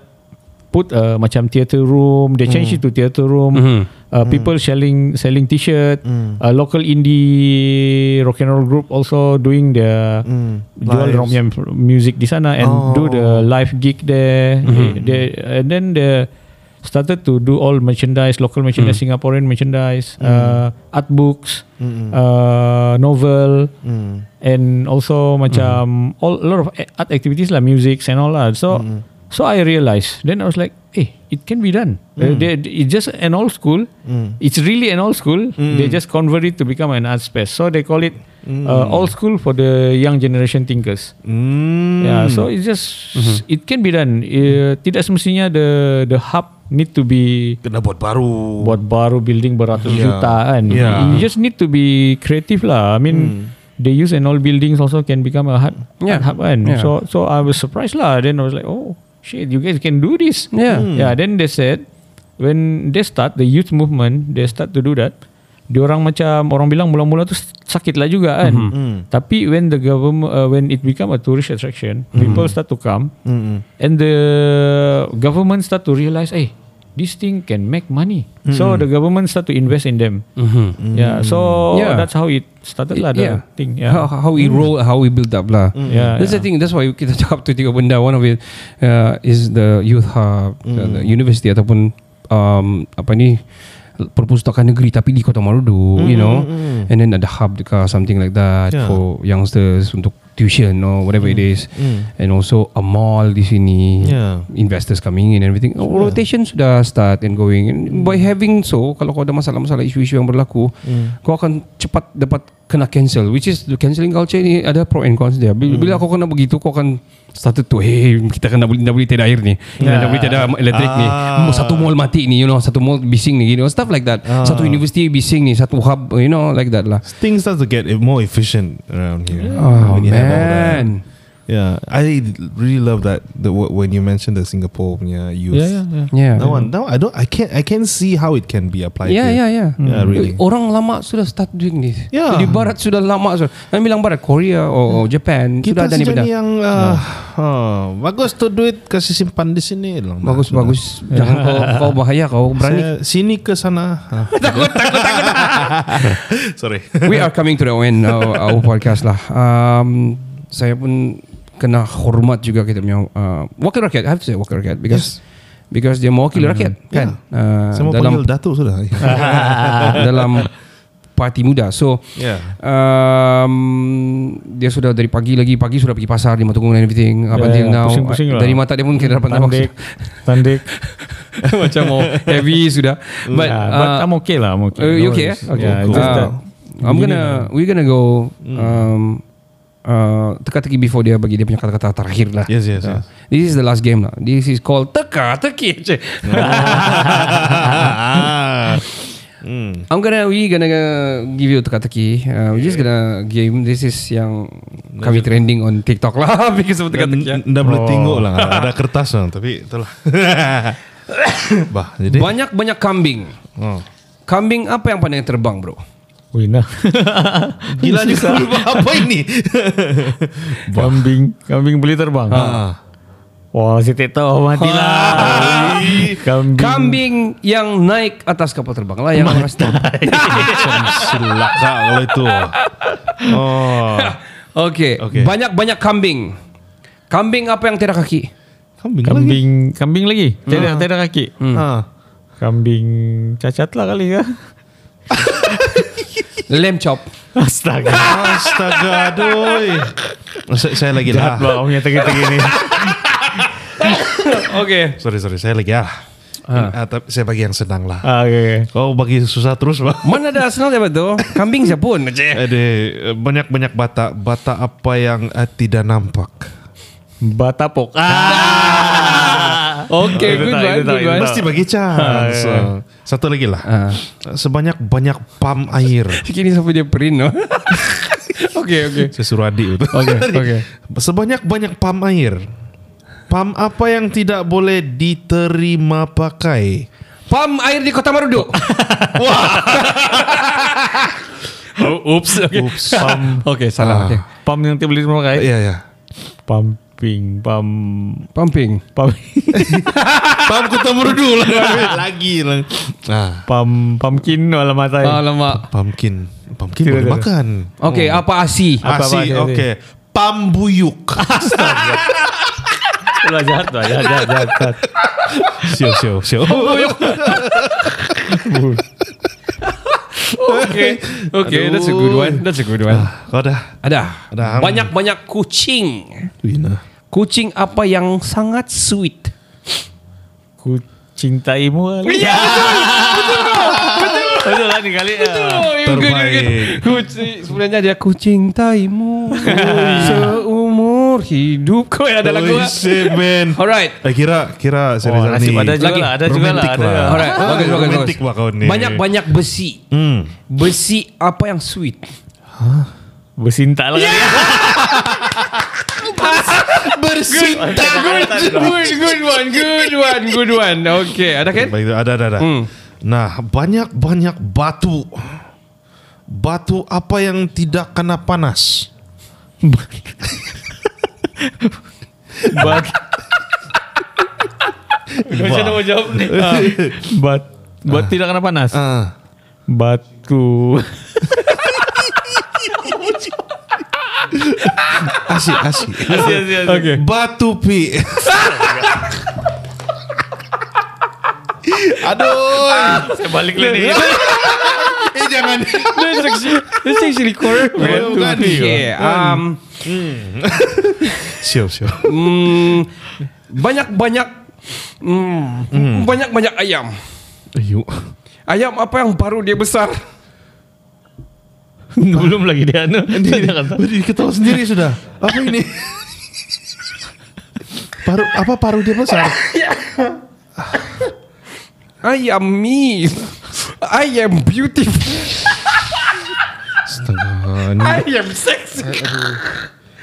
put a macam theater room. They change it to theater room. Uh, people selling selling t-shirt. A local indie rock and roll group also doing their jual Lives. rock and music di sana and do the Oh. live gig there. They, they, and then the started to do all merchandise, local merchandise, Singaporean merchandise, uh, art books, uh, novel, and also macam all a lot of art activities like music and all that. So so I realized. Then I was like, hey, it can be done. Uh, they, it's just an old school. It's really an old school. They just convert it to become an art space. So they call it uh, old school for the young generation thinkers. Hmm. Yeah, so it's just it can be done. Uh, tidak semestinya the the hub need to be Kena buat baru. buat baru building beratus Yeah. juta kan. Yeah. You just need to be creative lah. I mean, they use an old buildings also can become a hub. Yeah. hub kan. Yeah. So so I was surprised lah. Then I was like, oh shit, you guys can do this. Yeah. Yeah. Then they said when they start the youth movement, they start to do that. Diorang macam orang bilang mula-mula tu sakit lah juga kan. Tapi when the government uh, when it become a tourist attraction, people start to come and the government start to realize, hey, this thing can make money. So the government start to invest in them. Yeah. So Yeah. that's how it started lah the Yeah. thing. Yeah. How, how we roll, how we build up lah. Yeah, That's the yeah. thing. That's why kita cakap tu tiga benda. One of it uh, is the youth hub, the, the university ataupun um, apa ni perpustakaan negeri tapi di Kota Marudu, you know, and then ada hub dekat something like that Yeah. for youngsters untuk tuition or whatever it is, and also a mall di sini, Yeah. investors coming in and everything. Rotation sudah start and going. And by having so, kalau kau ada masalah-masalah isu-isu yang berlaku, kau akan cepat dapat kena cancel. Which is the cancelling culture ni ada pro and cons dia. Bila, bila kau kena begitu, kau akan started to hey kita kena beli dah beli tiada air ni. Yeah. Dah beli tiada elektrik ni. Ah. Satu mall mati ni, you know, satu mall bising ni, you know, stuff like that. Satu university bising ni, satu hub, you know, like that lah. Things start to get more efficient around here. Oh all that. man. Yeah, I really love that. The wh- when you mentioned the Singapore punya youth. Yeah, yeah, yeah. Yeah. That one, one, I don't, I can't, I can see how it can be applied. Yeah, here. yeah, yeah. Yeah, really. Orang lama sudah start doing this. Yeah. Di barat sudah lama sudah. Kan bilang barat Korea or, or Japan Kita sudah ada ni benda. ni yang uh, uh, bagus tu duit kasih simpan di sini. Lang. Bagus Nah, bagus. Jangan kau kau bahaya kau berani. Saya sini ke sana. Ah. takut takut takut. Sorry. We are coming to the end of our podcast lah. Um, saya pun kena hormat juga kita punya uh, wakil rakyat. I have to say wakil rakyat because because dia mewakili rakyat kan. Uh, Saya mau dalam panggil Datuk sudah. dalam parti muda. So Yeah. um, dia sudah dari pagi lagi pagi sudah pergi pasar di Matunggung and everything up Yeah, until yeah, now. pusing-pusing lah. Dari mata dia pun kita dapat nampak Tandik, tandik. macam mau heavy sudah. But, yeah, but uh, I'm okay lah. I'm okay. Uh, you No okay? Okay. Yeah, cool. Uh, I'm gonna we're gonna go um, uh, teka-teki before dia bagi dia punya kata-kata terakhir lah. Yes, yes, Uh, yes. This is the last game lah. This is called teka-teki. Hmm. I'm gonna we gonna give you teka-teki. Uh, we just gonna game. This is yang kami trending on TikTok lah because of teka-teki. ya. Nggak boleh tengok lah Ada kertas lah Tapi itulah Bah jadi Banyak-banyak kambing. oh. Kambing apa yang pandai terbang bro? Wih nah. Gila juga Apa ini kambing, kambing boleh terbang. ah. Wah, saya tak tahu matilah. kambing. Kambing yang naik atas kapal terbang lah yang orang terbang. Selaka kalau itu Oh Okey, Okey. banyak-banyak kambing. Kambing apa yang tiada kaki? Kambing, lagi Kambing, kambing lagi. Tiada, tiada kaki. ah. Kambing cacat lah kali ya. Lamb chop. Astaga. Astaga aduh saya, saya lagi lah banget punya tegi-tegi ni. Okey. Sorry sorry Saya lagi ah. Ah, tapi saya bagi yang senang lah Ah, okay, okay. Kau bagi susah terus bah Mana ada senang dia betul? Kambing siapa pun. Cik. Ada eh, banyak-banyak bata Bata apa yang eh, tidak nampak Batapok. Ah. Itu good one, good one. Mesti bagi chance Ah, ya. Ah, Satu lagi lah Ah. Sebanyak-banyak pam air Kini sampai dia print no. Okey, okey. Saya suruh adik itu Okey, okey. Sebanyak-banyak pam air Pam apa yang tidak boleh diterima pakai Pam air di Kota Marudu. Wah. Oops. Okay. Oops. Pam, Okey, salah. Ah. Okey. pam yang tiap boleh memakai. Iya ya Pumping, pam, Pumping. pam, Pam kota merudu lah Lagi lah ah, pam, pumpkin dalam mata. Alamak. Pumpkin Pumpkin Tidak, boleh makan Okey, apa asi? Asi dia- oke Pam buyuk Itulah jahat lah, jahat, jahat, jahat. jahat. Siap, siap, siap. Okay. Okay, that's a good one. That's a good one. Kau dah. Ada. Ada. Banyak-banyak kucing. Wina. Kucing apa yang sangat sweet? Ku cintaimu kali. Ya, Betul lah ni kali. Oh, good. Terbaik. Kucing, sebenarnya dia kucing taimu seumur hidup. Kau ada lagu Oh, lah. shit, man. Alright. Eh, kira, kira Oh, Serizal nasib ni. ada juga Lagi. lah. Ada juga lah. Ada. lah. Alright, bagus, bagus, bagus. lah kau ni. Banyak-banyak besi. Hmm. Besi apa yang sweet? Bersinta lah kali. Bersinta. Good, good, good one, good one, good one. Okay, ada kan? Baik, ada, ada, ada. Hmm. Nah, banyak-banyak batu. Batu apa yang tidak kena panas? Bat. Macam mana mau jawab ni? Ah. Bat. Bat tidak kena panas. Ah. Batu. Asyik, asyik. Asyik, asyik, asyik. Okay. Batu pi. Aduh. Saya balik ni. Eh jangan. Actually, that's actually correct, man. Bukan. Okay, um, Siap, siap. mm, banyak-banyak, mm, banyak-banyak ayam. Ayo. Ayam apa yang baru dia besar? Belum lagi dia anu. Dia kata. Dia ketawa sendiri sudah. Apa ini? Paru apa paru dia besar? I am me. I am beautiful. Astaga. Ni, I am sexy.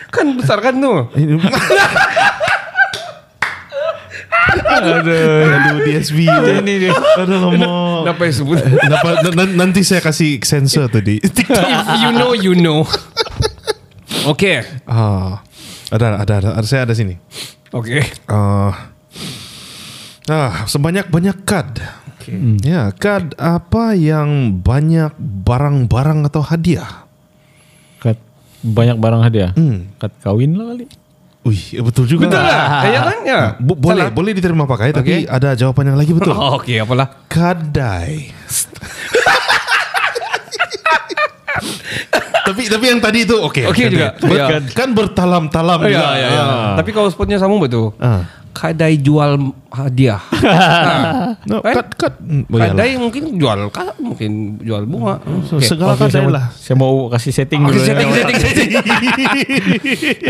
Kan besar kan tu? Aduh. aduh DSB. Ini dia. Aduh lama. Kenapa yang sebut? Kenapa, nanti saya kasih sensor tadi. If you know, you know. Okay. ah, ada, ada, ada, ada. Saya ada sini. Okay. Ah, ah sebanyak-banyak kad. Ya, kad apa yang banyak barang-barang atau hadiah? Kat banyak barang hadiah. Hmm. Kat kahwin lah kali. Wih, betul juga. Betul lah. Ya kan? Ya. Bo- boleh, Salah. boleh diterima pakai, tapi Okey. ada jawapan yang lagi betul. Oh, okay, apalah. Kadai. tapi tapi yang tadi itu oke. Okey kadai. juga. Ber- Ya. Kan bertalam-talam Ya, juga. ya, ya. Ah. Tapi kalau spotnya sama betul. Ah. Kadai jual hadiah. ha. No, Kan? kad kad. Oh, iyalah. Kadai mungkin jual kad, mungkin jual bunga. Okay. Segala Okay, kadai saya, mau, lah. saya mau kasih setting Okay, dulu. setting, ya. setting, setting.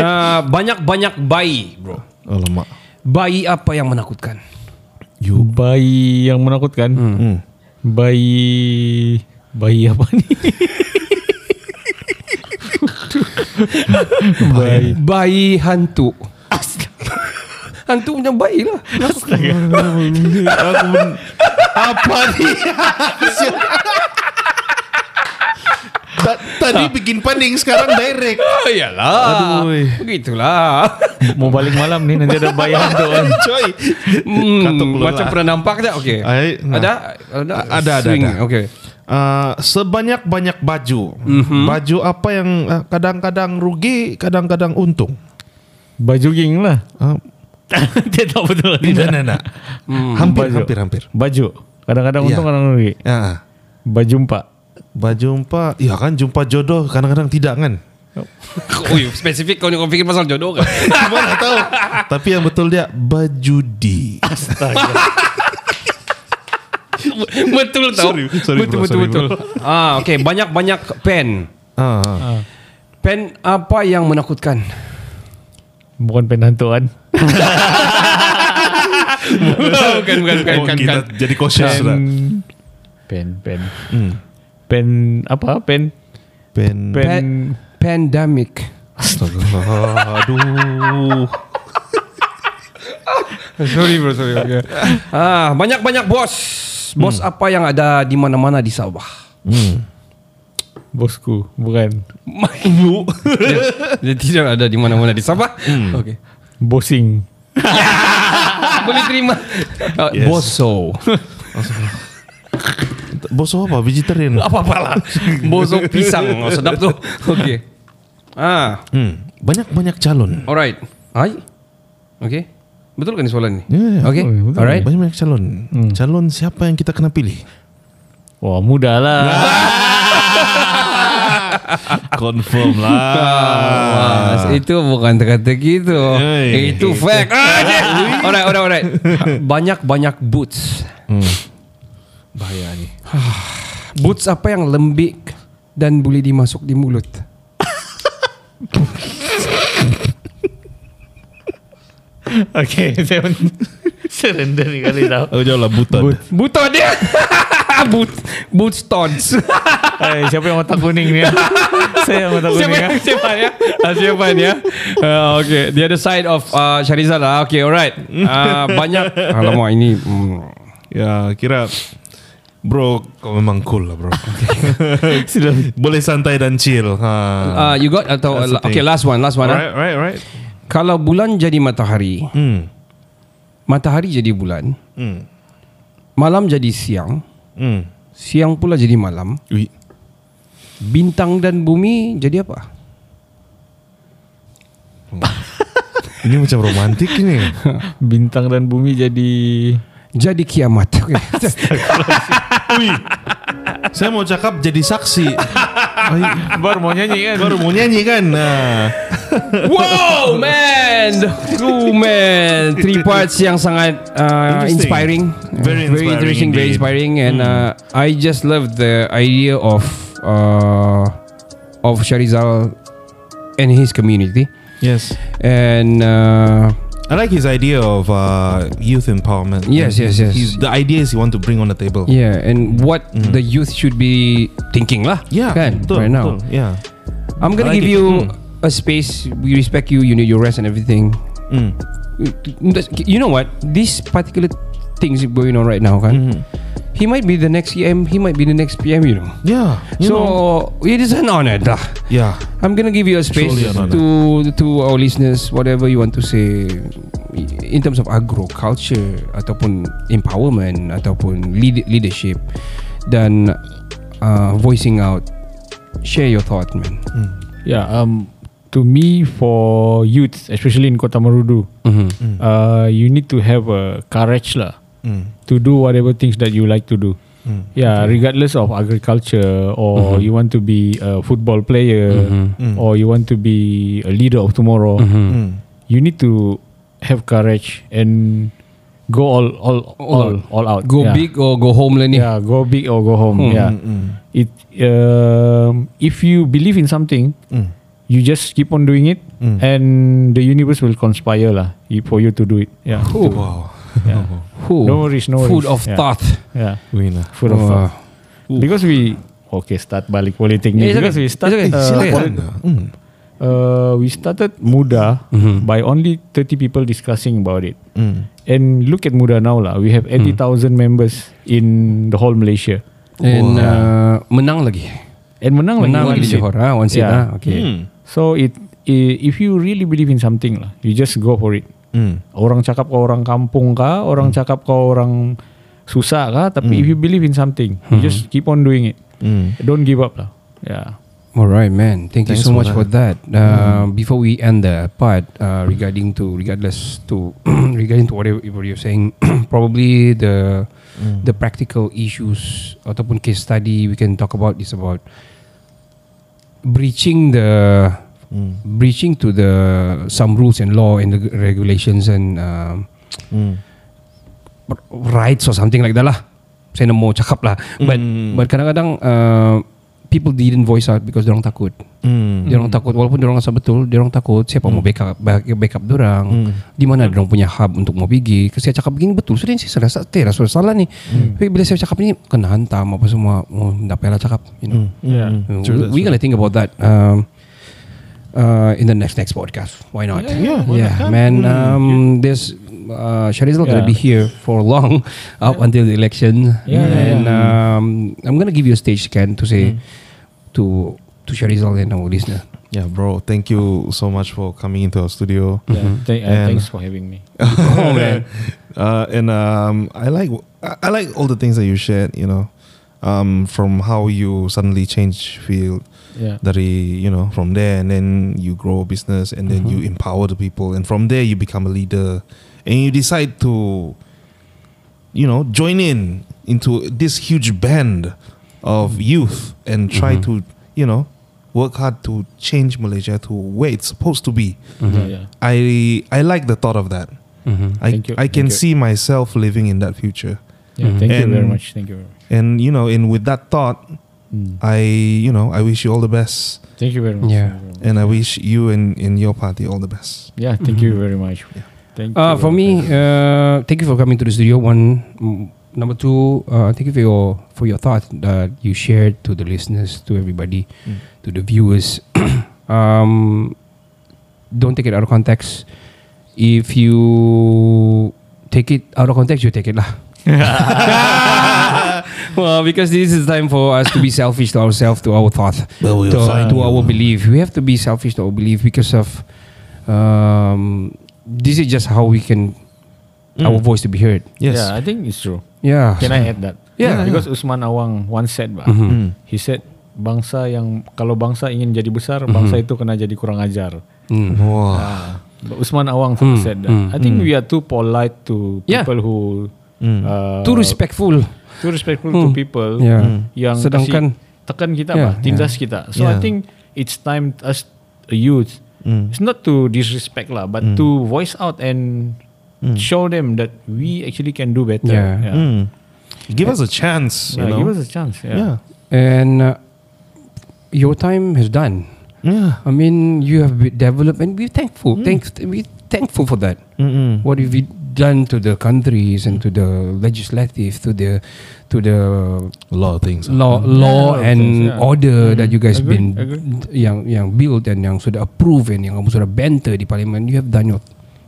Ah, banyak-banyak bayi, bro. Alamak. Bayi apa yang menakutkan? You. Bayi yang menakutkan. Hmm. Bayi bayi apa ni? bayi Bayi hantu. hantu punya bayi lah. Aku men- apa ni? Ta- Tadi bikin paning sekarang direct. Oh iyalah. Aduh. Begitulah. mau balik malam ni nanti ada bayi hantu kan. Coy. Hmm, macam lah. pernah nampak tak? Okey. Nah. Ada? Ada? Ada, ada, Swing. ada. Okey. Uh, sebanyak-banyak baju. Baju apa yang uh, kadang-kadang rugi, kadang-kadang untung? Baju ging lah. Uh, Dia tahu betul ni. tidak, tidak. Hampir, baju. hampir, hampir. Baju. Kadang-kadang untung kadang rugi. Ya. Baju empat. Baju jumpa, ya kan jumpa jodoh kadang-kadang tidak kan? Oh, you spesifik kau ni kau fikir pasal jodoh kan? Mana tahu. Tapi yang betul dia baju di. betul tau. Sorry, sorry, betul bro, betul sorry, betul. Ah, okey, banyak-banyak pen. Ah, ah. Pen apa yang menakutkan? Bukan pen hantu kan. bukan, bukan, bukan, Oh, bukan, kita bukan. jadi cautious Pen lah. pen pen. Hmm. Pen apa? Pen Pen. pen, Pen pandemic. Astaga. Aduh. sorry bro, sorry. Okay. Ah, banyak-banyak bos. Bos apa yang ada di mana-mana di Sabah? bosku, bukan. dia, dia tidak ada di mana-mana di Sabah. Okey. Bosing. Boleh terima. Uh, Yes. Boso. Boso apa? Vegetarian. Apa-apalah. Boso pisang. Oh, sedap tu. Okey. Ah, Hmm. Banyak-banyak calon. alright. Ai. Okey. Betul kan ni soalan ni? Ya, ya. Okay. Oh, betul. Alright. Banyak banyak calon. Calon siapa yang kita kena pilih? Wah mudah lah. Confirm lah. Wah, itu bukan kata gitu. Hey. Itu fact. Ah, alright, alright, alright. Banyak-banyak boots. Bahaya ni. Boots apa yang lembik dan boleh dimasuk di mulut? okay, saya surrender ni kali tau. Aku jawab lah buta. Buta dia. Boots, boots tons. Hai, siapa yang otak kuning ni? saya yang otak kuning. siapa yang siapa ya? Ah, siapa ni ya? Uh, okay, the other side of uh, Syarizal lah. Okay, alright. Uh, banyak. Alamak ini. Hmm. Ya, kira Bro, kau memang cool lah bro. Boleh santai dan chill. Ha. Uh, you got atau That's okay last one, last one. Alright, right, right. Kalau bulan jadi matahari, Hmm. matahari jadi bulan, Hmm. malam jadi siang, Hmm. siang pula jadi malam, Ui. bintang dan bumi jadi apa? Ini macam romantik ini. Bintang dan bumi jadi Jadi kiamat. Saya mau cakap jadi saksi. Baru mau nyanyi kan. baru mau nyanyi kan. Nah. wow, man. Oh, man. Three parts yang sangat uh, Interesting. inspiring. Very very inspiring interesting, very indeed. inspiring. And uh, I just love the idea of uh, of Sharizal and his community. Yes. And uh, I like his idea of uh, youth empowerment. Yes, yes, yes. He's, the ideas he want to bring on the table. yeah, and what the youth should be thinking lah. Yeah, kan? betul, right now. betul. Yeah. I'm gonna like give it. you a space. We respect you. You need your rest and everything. Mm. You know what? These particular things going on right now, kan? Mm-hmm. He might be the next EM. He might be the next PM. You know. Yeah. You so know. it is an honor, lah. Yeah. I'm gonna give you a space to to our listeners, whatever you want to say, in terms of agriculture ataupun empowerment ataupun lead, leadership, dan uh, voicing out, share your thought, man. Yeah, um, to me for youth, especially in Kota Marudu, Mm-hmm. uh, you need to have a courage lah Mm. to do whatever things that you like to do. Yeah, regardless of agriculture or you want to be a football player or you want to be a leader of tomorrow, Mm. you need to have courage and go all all all all, out. Go Yeah. big or go home lah ni. Yeah, go big or go home. Yeah. It um, if you believe in something, Mm. you just keep on doing it, and the universe will conspire lah for you to do it. Yeah. Wow. Yeah. Who? No worries, no Food worries. of Yeah. thought. Yeah. Win lah. Food of thought. Because we okay start balik politik ni. Yeah, Because okay. we start okay. uh, Silakan. poli- Mm. uh, we started Muda by only 30 people discussing about it. Mm. And look at Muda now lah. We have 80,000 members in the whole Malaysia. And uh, menang lagi. And menang, Menang lagi lagi one di seat. Johor. Ah, one seat. Yeah. ah. Okay. Mm. So it, i- if you really believe in something lah, you just go for it. Mm. Orang cakap kau orang kampung kah, orang cakap kau orang susah kah, tapi if you believe in something, you just keep on doing it. Mm. Don't give up lah. Yeah. All right, man. Thank Thanks you so for much for that. Uh, Before we end the part, uh, regarding to regardless to regarding to whatever what you're saying, probably the the practical issues ataupun case study we can talk about is about breaching the breaching to the some rules and law and the regulations and um, Mm. rights or something like that lah. Saya nak mau cakap lah. But but kadang-kadang uh, people didn't voice out because orang takut. Mm. Dia orang takut walaupun dia orang rasa betul, dia orang takut siapa mau backup back- backup dia orang. Di mana dia orang punya hub untuk mau pergi. Kasi saya cakap begini betul. Sudah saya rasa teh rasa salah ni. Tapi bila saya cakap ni kena hantam apa semua. Oh, tak payahlah cakap, you know. Yeah. Uh, we, we gonna think about that um, uh, in the next next podcast. Why not? Yeah, why yeah, not? man. Um, this uh, Sharizal gonna be here for long up until the election, Yeah, yeah, and um, I'm gonna give you a stage scan to say to to Sharizal and our listener. Yeah, bro. Thank you so much for coming into our studio. yeah. Thank- uh, thanks for having me. oh man, uh, and um, I like I I like all the things that you shared. You know, um, from how you suddenly change field, Yeah. dari you know from there, and then you grow a business, and then you mm-hmm. empower the people, and from there you become a leader, and you decide to, you know, join in into this huge band of youth and try mm-hmm. to, you know, work hard to change Malaysia to where it's supposed to be. Mm-hmm. Yeah, yeah. I I like the thought of that. I Thank you, I can thank you. see myself living in that future. Yeah, Thank you very much. Thank you very much. And you know, and with that thought, I you know, I wish you all the best. Thank you very much. Yeah. Thank you very much. And I wish you and in your party all the best. Yeah, thank you very much. Yeah. Thank Uh, you. for me, uh, thank you for coming to the studio. One, mm, number two, uh, thank you for your for your thought that you shared to the listeners, to everybody, to the viewers. um, don't take it out of context. If you take it out of context, you take it lah. well, because this is time for us to be selfish to ourselves, to our thought, Well, we'll to, find to our belief. We have to be selfish to our belief because of um, this is just how we can our voice to be heard. Yes. Yeah, I think it's true. Yeah. Can I add that? Yeah, Because Usman Awang once said, bah, Mm-hmm. he said, bangsa yang kalau bangsa ingin jadi besar, bangsa itu kena jadi kurang ajar. Mm. Wow. Ah, but Usman Awang Hmm, said that. hmm, I think we are too polite to Yeah. people who uh, Too respectful. too respectful Hmm. to people Yeah. yang Sedangkan- kasih tekan kita Yeah, bah, tindas kita. So I Yeah. think it's time us a youth. It's not to disrespect lah, but to voice out and show them that we actually can do better. Yeah. yeah. Mm. Give us a chance. Yeah, you know? give us a chance. Yeah. yeah. And uh, your time has done. Yeah. I mean, you have been developed, and we're thankful. Thanks, we're thankful for that. Mm-mm. What have you done to the countries and to the legislative, to the to the of things. law, law of and things, yeah. order that you guys Agree, been agree. yang yang built and yang sudah approve and yang kamu sudah banter di parlimen. You have done your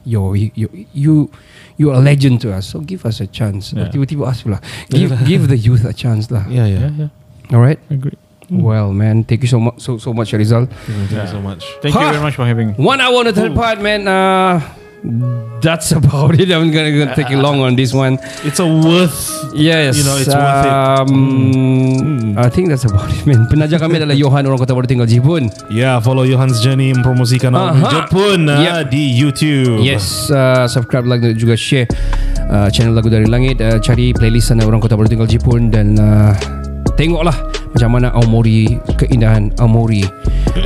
your you you you are a legend to us. So give us a chance. Yeah. Tiba-tiba ask lah. Give give the youth a chance lah. Yeah, yeah. Yeah, yeah. All right. Agree. Well, man, thank you so much, so so much, Rizal. Thank you so much. Thank you Ha! very much for having. One hour on the third part, man. Uh, that's about it. I'm gonna, gonna take it long on this one. It's a worth. Yes, You know, it's worth it. Um, I think that's about it, man. Penaja kami adalah Johan orang kota baru tinggal Jepun. Yeah, follow Johan's journey mempromosikan Aha. Jepun uh, Yep. di YouTube. Yes, uh, subscribe like dan juga share uh, channel lagu dari langit. Uh, cari playlist sana orang kota baru tinggal Jepun dan uh, tengoklah macam mana Aomori keindahan Aomori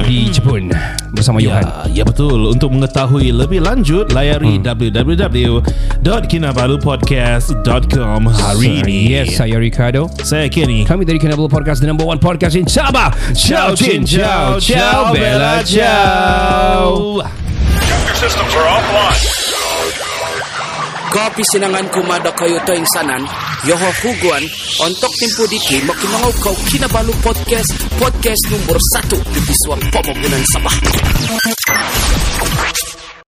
di Jepun bersama Johan. Ya, ya betul. Untuk mengetahui lebih lanjut, layari www.kinabalupodcast.com hari ini. Yes, saya Ricardo. Saya Kenny. Kami dari Kinabalu Podcast, the number one podcast in Sabah. Ciao, chin, ciao, ciao, bella, ciao. Kopi sinangan kumada kayo to sanan. Yoho huguan Ontok timpo diki Makimangaw kau Kinabalu Podcast Podcast nomor satu Di Biswang Pamagunan Sabah